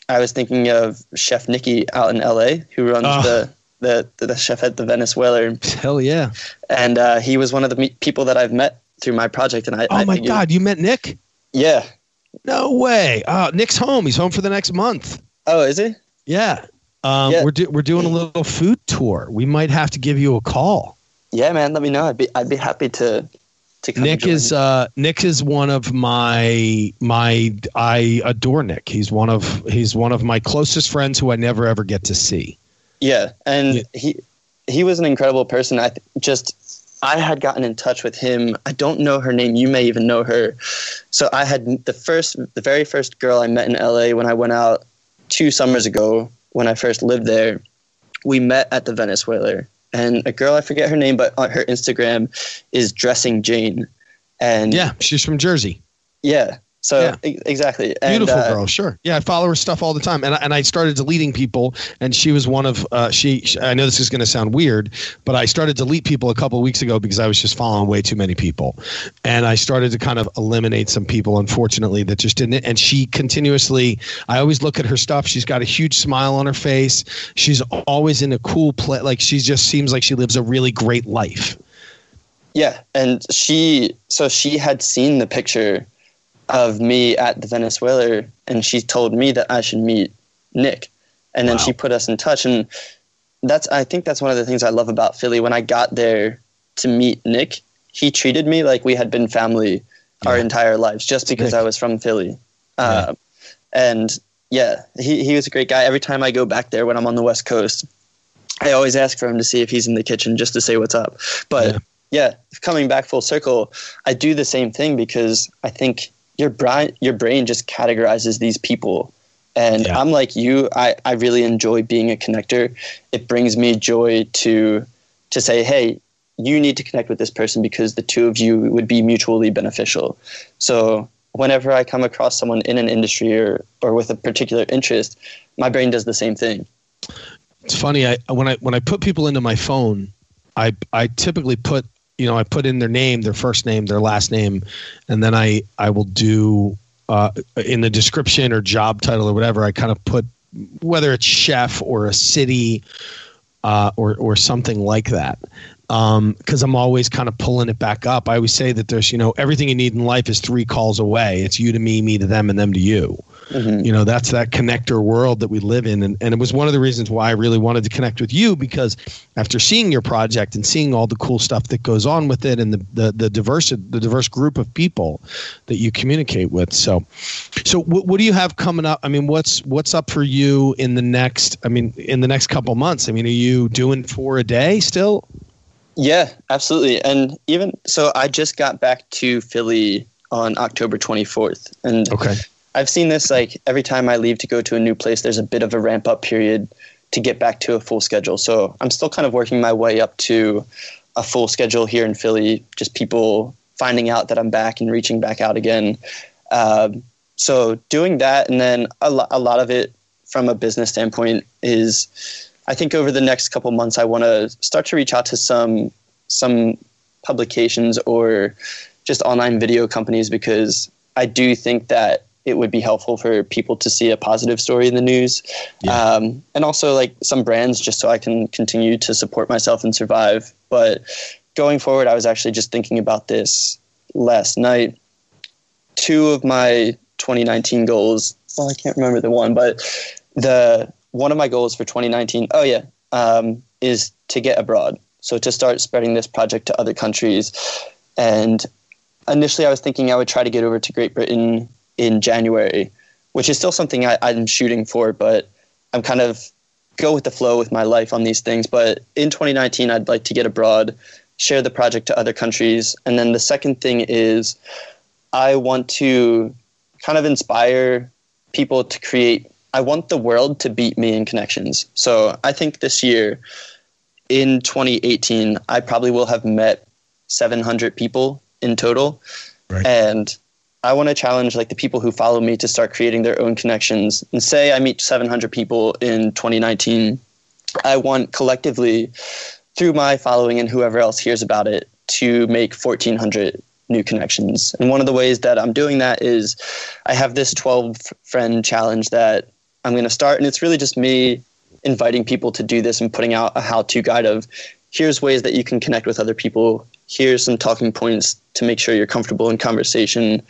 I was thinking of Chef Nikki out in LA, who runs oh. the, the the chef at the Venice Whaler. Hell yeah! And uh, he was one of the me- people that I've met through my project. And I oh I my figured, god, you met Nick? Yeah. No way. Uh, Nick's home. He's home for the next month. Oh, is he? Yeah. Um, yeah. We're do- we're doing a little food tour. We might have to give you a call. Yeah, man. Let me know. I'd be I'd be happy to. to Nick is uh, Nick is one of my my I adore Nick. He's one of he's one of my closest friends who I never ever get to see. Yeah, and yeah. he he was an incredible person. I th- just I had gotten in touch with him. I don't know her name. You may even know her. So I had the first, the very first girl I met in LA when I went out two summers ago when I first lived there, we met at the Venice Whaler. And a girl, I forget her name, but on her Instagram is Dressing Jane. And yeah, she's from Jersey. Yeah. So yeah. e- exactly, and, beautiful uh, girl. Sure, yeah, I follow her stuff all the time, and I, and I started deleting people, and she was one of uh, she, she. I know this is going to sound weird, but I started to delete people a couple weeks ago because I was just following way too many people, and I started to kind of eliminate some people, unfortunately, that just didn't. And she continuously, I always look at her stuff. She's got a huge smile on her face. She's always in a cool play. Like she just seems like she lives a really great life. Yeah, and she so she had seen the picture of me at the Venice Whaler, and she told me that I should meet Nick, and then wow. she put us in touch, and that's I think that's one of the things I love about Philly. When I got there to meet Nick, he treated me like we had been family yeah. our entire lives, just because Nick. I was from Philly, yeah. Uh, and yeah, he he was a great guy. Every time I go back there when I'm on the West Coast, I always ask for him to see if he's in the kitchen just to say what's up, but. Yeah yeah, coming back full circle, I do the same thing because I think your brain your brain just categorizes these people. And yeah. i'm like you I, I really enjoy being a connector. It brings me joy to to say hey you need to connect with this person because the two of you would be mutually beneficial. So whenever i come across someone in an industry or, or with a particular interest my brain does the same thing. It's funny I, when i when i put people into my phone i i typically put you know, I put in their name, their first name, their last name, and then I I will do uh, in the description or job title or whatever. I kind of put whether it's chef or a city uh, or or something like that because um, I'm always kind of pulling it back up. I always say that there's, you know, everything you need in life is three calls away. It's you to me, me to them, and them to you. Mm-hmm. You know, that's that connector world that we live in. And, and it was one of the reasons why I really wanted to connect with you because after seeing your project and seeing all the cool stuff that goes on with it and the, the, the diverse, the diverse group of people that you communicate with. So, so what, what do you have coming up? I mean, what's, what's up for you in the next, I mean, in the next couple months? I mean, are you doing four a day still? Yeah, absolutely. And even so, I just got back to Philly on October 24th. And okay. I've seen this like every time I leave to go to a new place, there's a bit of a ramp up period to get back to a full schedule. So I'm still kind of working my way up to a full schedule here in Philly, just people finding out that I'm back and reaching back out again. Um, so doing that, and then a, lo- a lot of it from a business standpoint is, I think over the next couple months, I want to start to reach out to some some publications or just online video companies because I do think that it would be helpful for people to see a positive story in the news. Yeah. Um, and also like some brands just so I can continue to support myself and survive. But going forward, I was actually just thinking about this last night. Two of my 2019 goals, well, I can't remember the one, but the one of my goals for 2019, oh yeah, um, is to get abroad. So to start spreading this project to other countries. And initially I was thinking I would try to get over to Great Britain in January, which is still something I, I'm shooting for, but I'm kind of go with the flow with my life on these things. But in 2019, I'd like to get abroad, share the project to other countries. And then the second thing is I want to kind of inspire people to create. I want the world to beat me in connections. So I think this year, in 2018, I probably will have met 700 people in total. Right. And I want to challenge like the people who follow me to start creating their own connections. And say I meet 700 people in 2019, I want collectively through my following and whoever else hears about it to make 1400 new connections. And one of the ways that I'm doing that is I have this 12 friend challenge that I'm going to start and it's really just me inviting people to do this and putting out a how-to guide of here's ways that you can connect with other people here's some talking points to make sure you're comfortable in conversation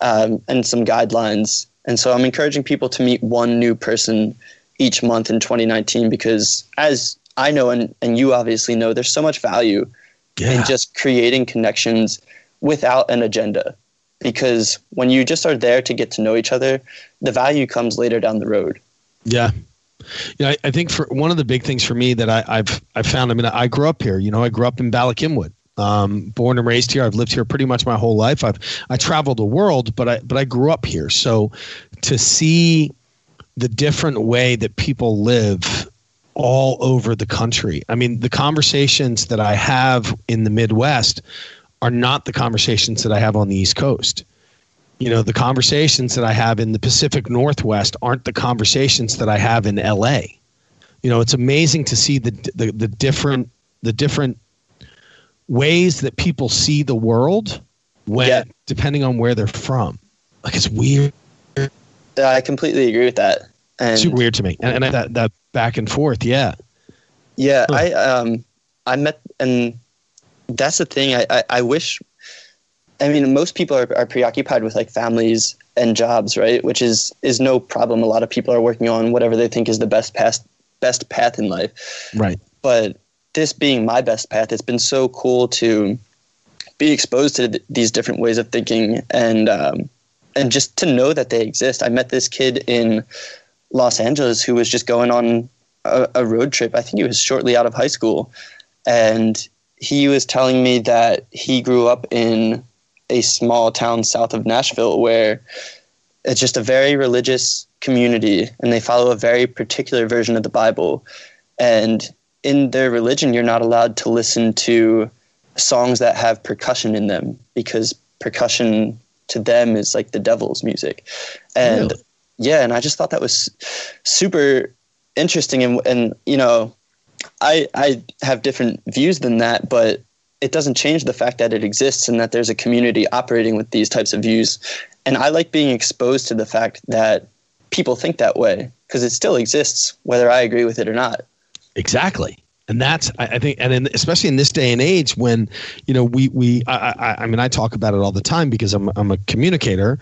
um, and some guidelines. And so I'm encouraging people to meet one new person each month in 2019 because, as I know, and, and you obviously know, there's so much value yeah. in just creating connections without an agenda. Because when you just are there to get to know each other, the value comes later down the road. Yeah, know, I, I, think for one of the big things for me that I, have I've found. I mean, I grew up here. You know, I grew up in Bala Cynwyd, um, born and raised here. I've lived here pretty much my whole life. I've I traveled the world, but I but I grew up here. So to see the different way that people live all over the country. I mean, the conversations that I have in the Midwest are not the conversations that I have on the East Coast. You know the conversations that i have in the pacific northwest aren't the conversations that i have in la you know it's amazing to see the the, the different the different ways that people see the world when yeah. depending on where they're from. Like it's weird. I completely agree with that. And super weird to me. And, and that that back and forth yeah. Yeah huh. i um i met and that's the thing. I, I, I wish I mean, most people are, are preoccupied with like families and jobs, right? Which is is no problem. A lot of people are working on whatever they think is the best path best path in life. Right. But this being my best path, it's been so cool to be exposed to th- these different ways of thinking and um, and just to know that they exist. I met this kid in Los Angeles who was just going on a, a road trip. I think he was shortly out of high school, and he was telling me that he grew up in a small town south of Nashville where it's just a very religious community and they follow a very particular version of the Bible. And in their religion, you're not allowed to listen to songs that have percussion in them because percussion to them is like the devil's music. And really? yeah, and I just thought that was super interesting. And, and you know, I, I have different views than that, but it doesn't change the fact that it exists and that there's a community operating with these types of views. And I like being exposed to the fact that people think that way because it still exists, whether I agree with it or not. Exactly. And that's, I think, and in, especially in this day and age when, you know, we, we, I, I, I mean, I talk about it all the time because I'm, I'm a communicator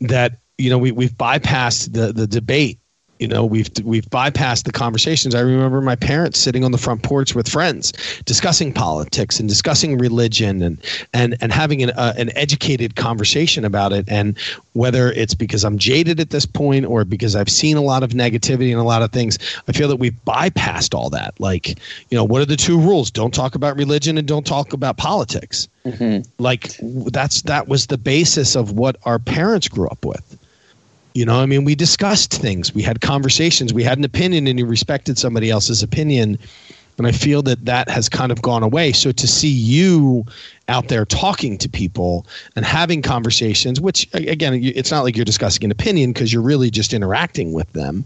that, you know, we, we've bypassed the, the debate you know we've we've bypassed the conversations. I remember my parents sitting on the front porch with friends discussing politics and discussing religion and and and having an, uh, an educated conversation about it. And whether it's because i'm jaded at this point or because i've seen a lot of negativity and a lot of things i feel that we've bypassed all that. Like you know what are the two rules? Don't talk about religion and don't talk about politics. Mm-hmm. like that's that was the basis of what our parents grew up with you know, I mean, we discussed things, we had conversations, we had an opinion, and you respected somebody else's opinion. And I feel that that has kind of gone away. So to see you out there talking to people and having conversations, which again, it's not like you're discussing an opinion because you're really just interacting with them.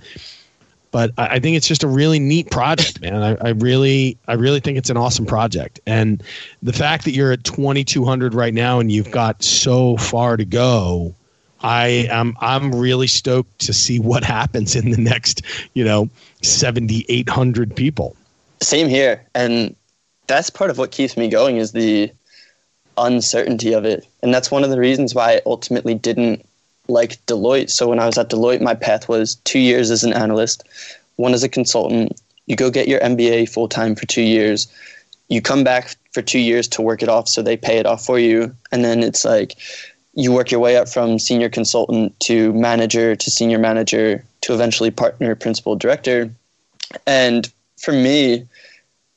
But I think it's just a really neat project, man. I, I really, I really think it's an awesome project. And the fact that you're at 2,200 right now and you've got so far to go, I am I'm really stoked to see what happens in the next, you know, 7800 people. Same here. And that's part of what keeps me going is the uncertainty of it. And that's one of the reasons why I ultimately didn't like Deloitte. So when I was at Deloitte, my path was 2 years as an analyst, one as a consultant. You go get your MBA full time for 2 years. You come back for 2 years to work it off so they pay it off for you and then it's like you work your way up from senior consultant to manager to senior manager to eventually partner, principal, director. And for me,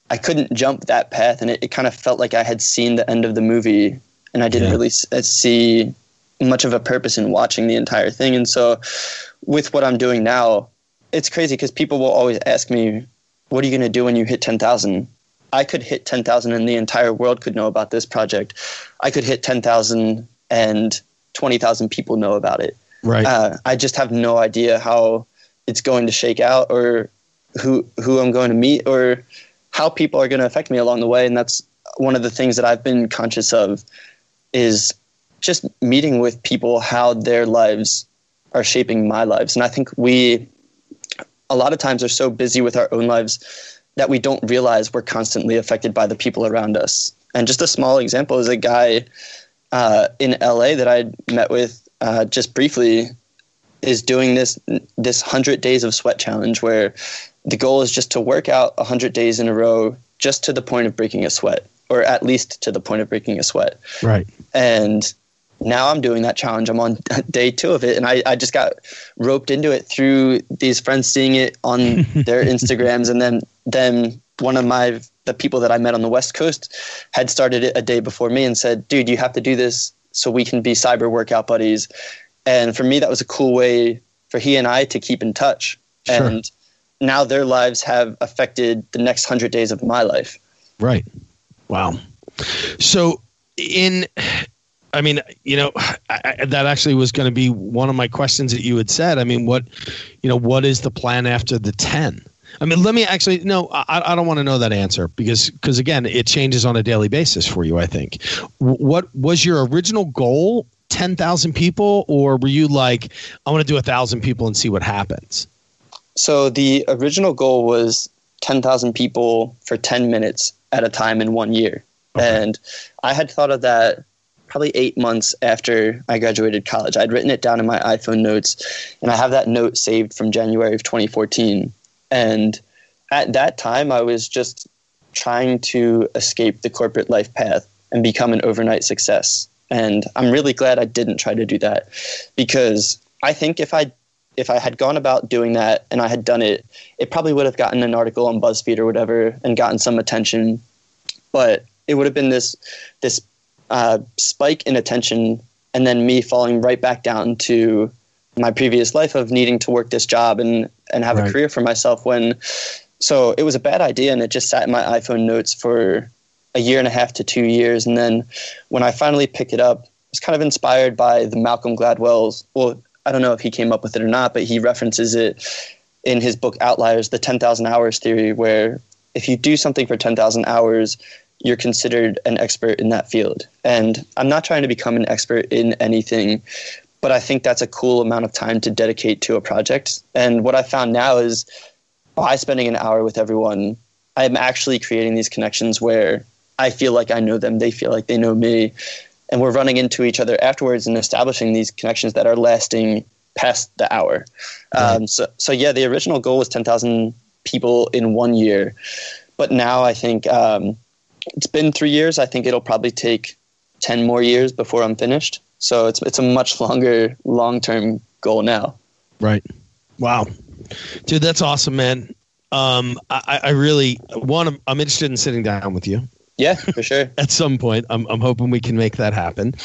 I couldn't jump that path, and it, it kind of felt like I had seen the end of the movie, and I didn't yeah. really uh, see much of a purpose in watching the entire thing. And so, with what I'm doing now, it's crazy because people will always ask me, "What are you going to do when you hit 10,000?" I could hit 10,000 and the entire world could know about this project. I could hit 10,000 and 20,000 people know about it. Right. Uh, I just have no idea how it's going to shake out or who who I'm going to meet or how people are going to affect me along the way and that's one of the things that I've been conscious of is just meeting with people how their lives are shaping my lives and I think we a lot of times are so busy with our own lives that we don't realize we're constantly affected by the people around us. And just a small example is a guy uh, in LA that I met with uh, just briefly is doing this this hundred days of sweat challenge where the goal is just to work out hundred days in a row just to the point of breaking a sweat or at least to the point of breaking a sweat. Right. And now I'm doing that challenge. I'm on day two of it, and I, I just got roped into it through these friends seeing it on their Instagrams, and then then one of my the people that I met on the West Coast had started it a day before me and said, "Dude, you have to do this so we can be cyber workout buddies." And for me, that was a cool way for he and I to keep in touch. Sure. And now their lives have affected the next hundred days of my life. Right. Wow. So in I mean, you know, I, I, that actually was going to be one of my questions that you had said. I mean, what, you know, what is the plan after the 10? I mean, let me actually, no, I, I don't want to know that answer because, because again, it changes on a daily basis for you, I think. What was your original goal? 10,000 people, or were you like, I want to do a thousand people and see what happens? So the original goal was 10,000 people for 10 minutes at a time in one year. Okay. And I had thought of that probably eight months after I graduated college. I'd written it down in my iPhone notes, and I have that note saved from January of 2014. And at that time, I was just trying to escape the corporate life path and become an overnight success. And I'm really glad I didn't try to do that because I think if I if I had gone about doing that and I had done it, it probably would have gotten an article on BuzzFeed or whatever and gotten some attention. But it would have been this this uh, spike in attention and then me falling right back down to my previous life of needing to work this job and and have right. a career for myself when so it was a bad idea and it just sat in my iphone notes for a year and a half to two years and then when i finally picked it up I was kind of inspired by the malcolm gladwell's well i don't know if he came up with it or not but he references it in his book outliers the 10000 hours theory where if you do something for 10000 hours you're considered an expert in that field. And I'm not trying to become an expert in anything, but I think that's a cool amount of time to dedicate to a project. And what I found now is by spending an hour with everyone, I'm actually creating these connections where I feel like I know them, they feel like they know me, and we're running into each other afterwards and establishing these connections that are lasting past the hour. Right. Um, so, so yeah, the original goal was 10,000 people in one year, but now I think um, it's been three years. I think it'll probably take 10 more years before I'm finished. So it's, it's a much longer, long term goal now. Right. Wow. Dude, that's awesome, man. Um, I, I really want to, I'm interested in sitting down with you. Yeah, for sure. At some point, I'm, I'm hoping we can make that happen.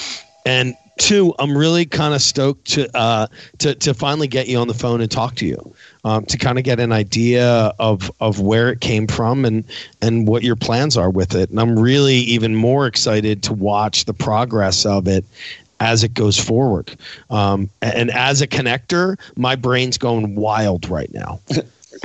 And two, I'm really kind of stoked to uh, to to finally get you on the phone and talk to you, um, to kind of get an idea of of where it came from and and what your plans are with it. And I'm really even more excited to watch the progress of it as it goes forward. Um, and as a connector, my brain's going wild right now.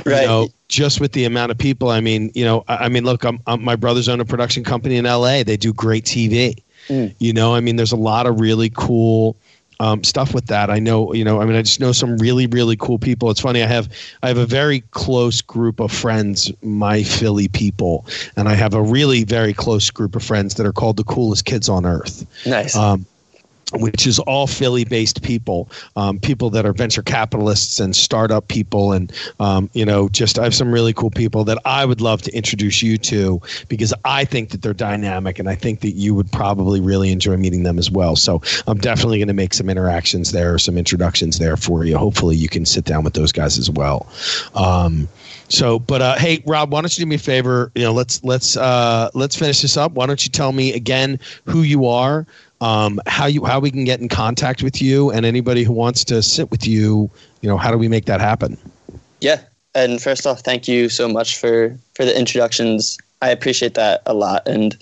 right. You know, just with the amount of people. I mean, you know, I, I mean, look, I'm, I'm, my brother's own a production company in LA. They do great TV. Mm. You know, I mean, there's a lot of really cool um, stuff with that. I know, you know, I mean, I just know some really, really cool people. It's funny. I have, I have a very close group of friends, my Philly people, and I have a really very close group of friends that are called the coolest kids on earth. Nice. Um, which is all Philly based people, um, people that are venture capitalists and startup people. And, um, you know, just I have some really cool people that I would love to introduce you to because I think that they're dynamic and I think that you would probably really enjoy meeting them as well. So I'm definitely going to make some interactions there, some introductions there for you. Hopefully you can sit down with those guys as well. Um, so, but uh, hey, Rob, why don't you do me a favor? You know, let's let's uh, let's finish this up. Why don't you tell me again who you are, um, how you how we can get in contact with you, and anybody who wants to sit with you. You know, how do we make that happen? Yeah, and first off, thank you so much for for the introductions. I appreciate that a lot. And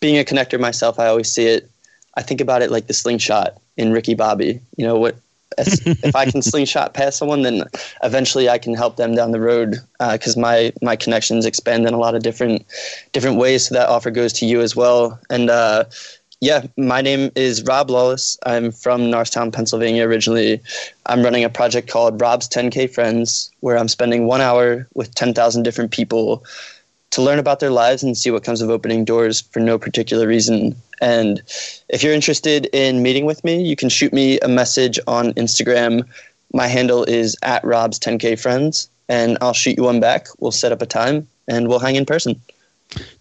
being a connector myself, I always see it. I think about it like the slingshot in Ricky Bobby. You know what? if I can slingshot past someone, then eventually I can help them down the road because uh, my my connections expand in a lot of different different ways. So that offer goes to you as well. And uh, yeah, my name is Rob Lawless. I'm from Norristown, Pennsylvania originally. I'm running a project called Rob's 10K Friends, where I'm spending one hour with 10,000 different people to learn about their lives and see what comes of opening doors for no particular reason. And if you're interested in meeting with me, you can shoot me a message on Instagram. My handle is at Rob's 10K Friends, and I'll shoot you one back. We'll set up a time and we'll hang in person.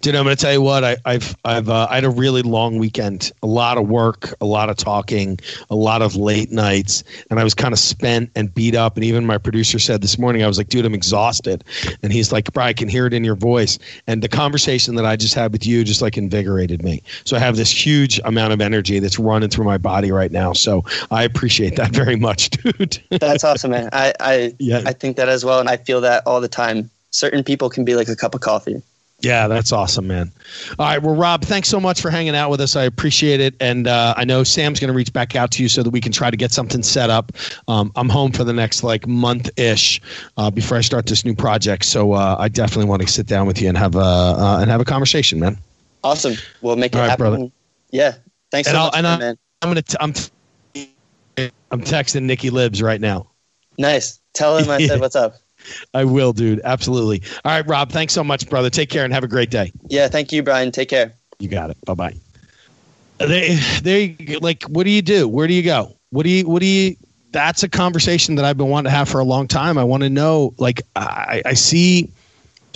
Dude, I'm going to tell you what. I, have I've uh, I had a really long weekend, a lot of work, a lot of talking, a lot of late nights, and I was kind of spent and beat up. And even my producer said this morning, I was like, "Dude, I'm exhausted," and he's like, "Bro, I can hear it in your voice." And the conversation that I just had with you just like invigorated me. So I have this huge amount of energy that's running through my body right now. So I appreciate that very much, dude. that's awesome, man. I I yeah. I think that as well, and I feel that all the time. Certain people can be like a cup of coffee Yeah, that's awesome, man. All right, well, Rob, thanks so much for hanging out with us. I appreciate it, and uh, I know Sam's going to reach back out to you so that we can try to get something set up. Um, I'm home for the next like month ish uh, before I start this new project, so uh, I definitely want to sit down with you and have a uh, and have a conversation, man. Awesome. We'll make it All right, happen. Brother. Yeah. Thanks and so I'll, much, and man. I'm gonna t- I'm t- I'm texting Nikki Libs right now. Nice. Tell him I said what's up. I will, dude. Absolutely. All right, Rob. Thanks so much, brother. Take care and have a great day. Yeah. Thank you, Brian. Take care. You got it. Bye bye. They, they, like, what do you do? Where do you go? What do you, what do you, that's a conversation that I've been wanting to have for a long time. I want to know, like, I, I see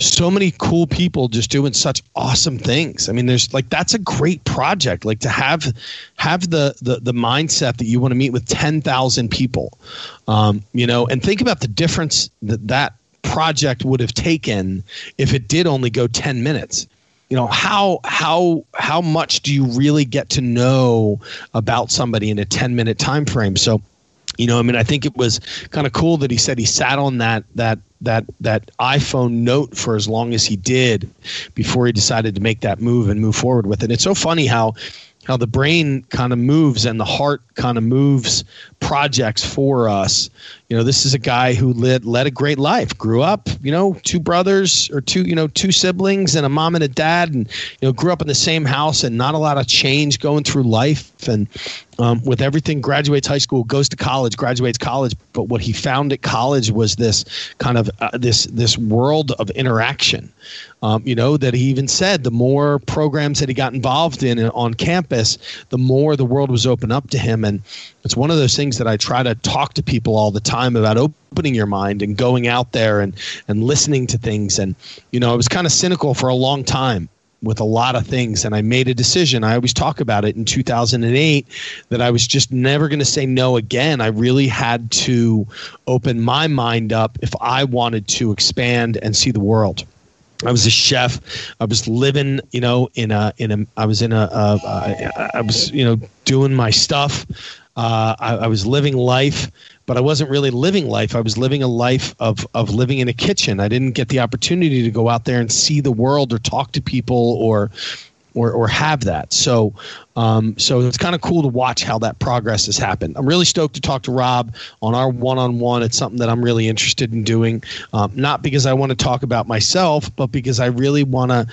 so many cool people just doing such awesome things. I mean, there's like that's a great project. Like to have have the the the mindset that you want to meet with ten thousand people, um, you know, and think about the difference that that project would have taken if it did only go ten minutes. You know how how how much do you really get to know about somebody in a ten minute time frame? So you know, I mean, I think it was kind of cool that he said he sat on that that that that iPhone Note for as long as he did before he decided to make that move and move forward with it. It's so funny how how the brain kind of moves and the heart kind of moves projects for us. You know, this is a guy who led led a great life. Grew up, you know, two brothers or two, you know, two siblings and a mom and a dad, and you know, grew up in the same house and not a lot of change going through life. And um, with everything, graduates high school, goes to college, graduates college. But what he found at college was this kind of uh, this this world of interaction. Um, you know that he even said the more programs that he got involved in on campus, the more the world was open up to him. And it's one of those things that I try to talk to people all the time about opening your mind and going out there and and listening to things. And you know, I was kind of cynical for a long time with a lot of things and I made a decision. I always talk about it in 2008 that I was just never going to say no again. I really had to open my mind up if I wanted to expand and see the world. I was a chef. I was living, you know, in a in a. I was in a. I was, you know, doing my stuff. Uh, I, I was living life, but I wasn't really living life. I was living a life of of living in a kitchen. I didn't get the opportunity to go out there and see the world or talk to people or or or have that. So um, so it's kind of cool to watch how that progress has happened. I'm really stoked to talk to Rob on our one-on-one. It's something that I'm really interested in doing, um, not because I want to talk about myself, but because I really want to.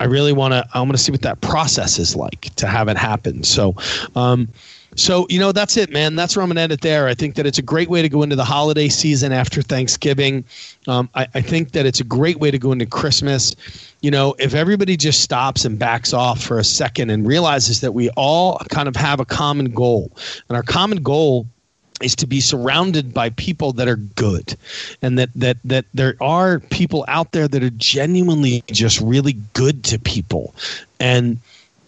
I really want to. I want to see what that process is like to have it happen. So. Um, so, you know, that's it, man. That's where I'm going to end it there. I think that it's a great way to go into the holiday season after Thanksgiving. Um, I, I, think that it's a great way to go into Christmas. You know, if everybody just stops and backs off for a second and realizes that we all kind of have a common goal, and our common goal is to be surrounded by people that are good and that that that there are people out there that are genuinely just really good to people and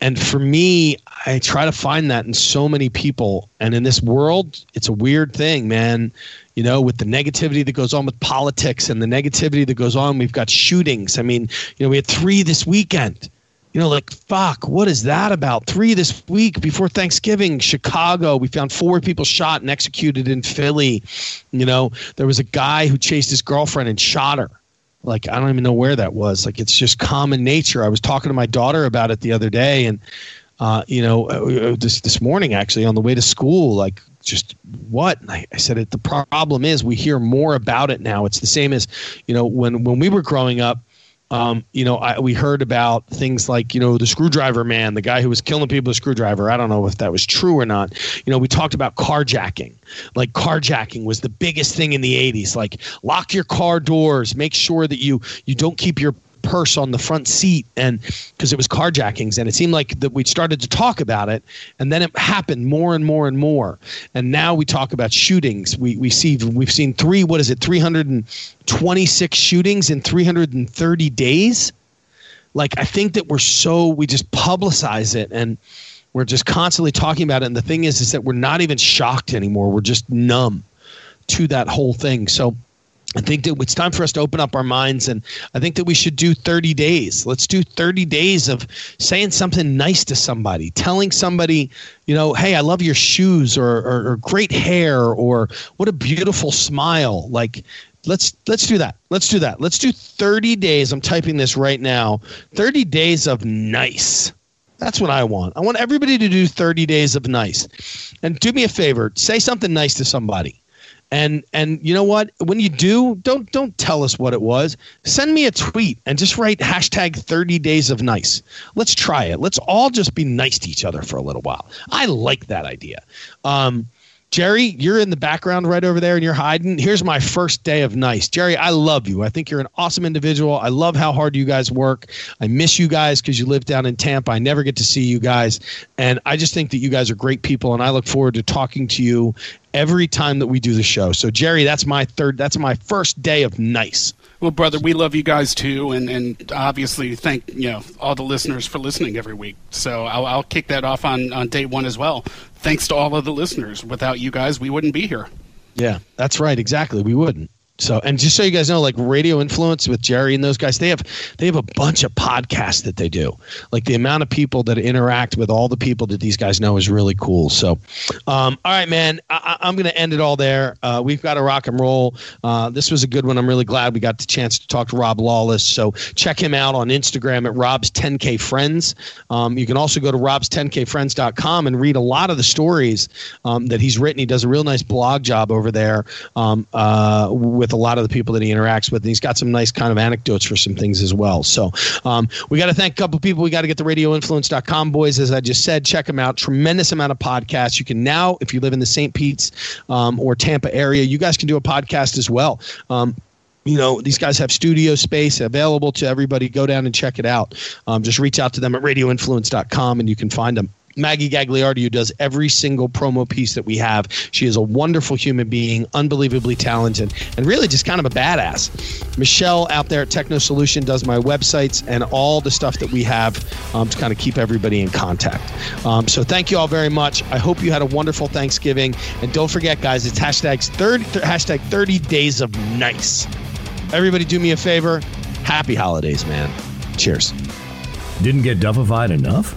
and for me i try to find that in so many people. And in this world it's a weird thing man. You know with the negativity that goes on with politics and the negativity that goes on we've got shootings. I mean you know we had three this weekend. You know like fuck what is that about? Three this week before thanksgiving chicago we found four people shot and executed in philly. You know there was a guy who chased his girlfriend and shot her like I don't even know where that was. Like it's just common nature. I was talking to my daughter about it the other day, and uh, you know, uh, uh this this morning actually on the way to school, like just what I, I said. It, the problem is we hear more about it now. It's the same as you know when when we were growing up um, you know, I, we heard about things like, you know, the screwdriver man, the guy who was killing people with a screwdriver. I don't know if that was true or not. You know, we talked about carjacking. Like carjacking was the biggest thing in the 80s. Like lock your car doors, make sure that you you don't keep your purse on the front seat and because it was carjackings and it seemed like that we started to talk about it and then it happened more and more and more. And now we talk about shootings. We we see we've seen three what is it 326 shootings in 330 days? Like i think that we're so we just publicize it and we're just constantly talking about it and the thing is is that we're not even shocked anymore. We're just numb to that whole thing. So I think that it's time for us to open up our minds, and I think that we should do 30 days. Let's do 30 days of saying something nice to somebody, telling somebody, you know, hey, I love your shoes, or, or, or great hair, or what a beautiful smile. Like, Let's let's do that. Let's do that. Let's do 30 days. I'm typing this right now. 30 days of nice. That's what I want. I want everybody to do 30 days of nice. And do me a favor, say something nice to somebody. And and you know what? When you do, don't don't tell us what it was. Send me a tweet and just write hashtag 30 days of nice. Let's try it. Let's all just be nice to each other for a little while. I like that idea. Um, Jerry, you're in the background right over there and you're hiding. Here's my first day of nice. Jerry, I love you. I think you're an awesome individual. I love how hard you guys work. I miss you guys because you live down in Tampa. I never get to see you guys. And I just think that you guys are great people. And I look forward to talking to you every time that we do the show. So, Jerry, that's my third, that's my first day of nice. Well, brother, we love you guys too, and, and obviously thank you know all the listeners for listening every week. So I'll, I'll kick that off on, on day one as well. Thanks to all of the listeners. Without you guys, we wouldn't be here. Yeah, that's right. Exactly, we wouldn't. So, and just so you guys know, like Radio Influence with Jerry and those guys, they have they have a bunch of podcasts that they do. Like the amount of people that interact with all the people that these guys know is really cool. So, um, all right, man, I, am going to end it all there. Uh, we've got to rock and roll. Uh, this was a good one. I'm really glad we got the chance to talk to Rob Lawless. So check him out on Instagram at Rob's 10K Friends. Um, you can also go to Rob's10KFriends.com and read a lot of the stories um, that he's written. He does a real nice blog job over there. Um, uh, with a lot of the people that he interacts with. And he's got some nice kind of anecdotes for some things as well. So um, we got to thank a couple people. We got to get the radioinfluence.com boys, as I just said. Check them out. Tremendous amount of podcasts. You can now, if you live in the St. Pete's um, or Tampa area, you guys can do a podcast as well. Um, you know these guys have studio space available to everybody go down and check it out um, just reach out to them at radioinfluence.com and you can find them Maggie Gagliardi, who does every single promo piece that we have. She is a wonderful human being, unbelievably talented, and really just kind of a badass. Michelle out there at Techno Solution does my websites and all the stuff that we have um, to kind of keep everybody in contact. Um, so thank you all very much. I hope you had a wonderful Thanksgiving. And don't forget, guys, it's hashtags 30, hashtag 30 days of nice. Everybody do me a favor. Happy holidays, man. Cheers. Didn't get duffified enough?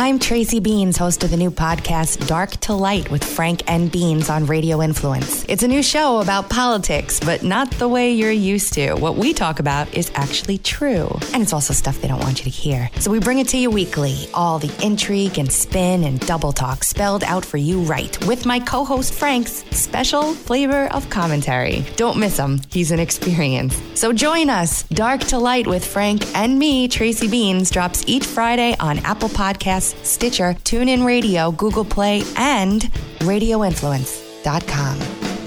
I'm Tracy Beans, host of the new podcast Dark to Light with Frank and Beans on Radio Influence. It's a new show about politics, but not the way you're used to. What we talk about is actually true. And it's also stuff they don't want you to hear. So we bring it to you weekly. All the intrigue and spin and double talk spelled out for you right with my co host Frank's special flavor of commentary. Don't miss him. He's an experience. So join us. Dark to Light with Frank and me, Tracy Beans, drops each Friday on Apple Podcasts Stitcher, TuneIn Radio, Google Play, and RadioInfluence.com.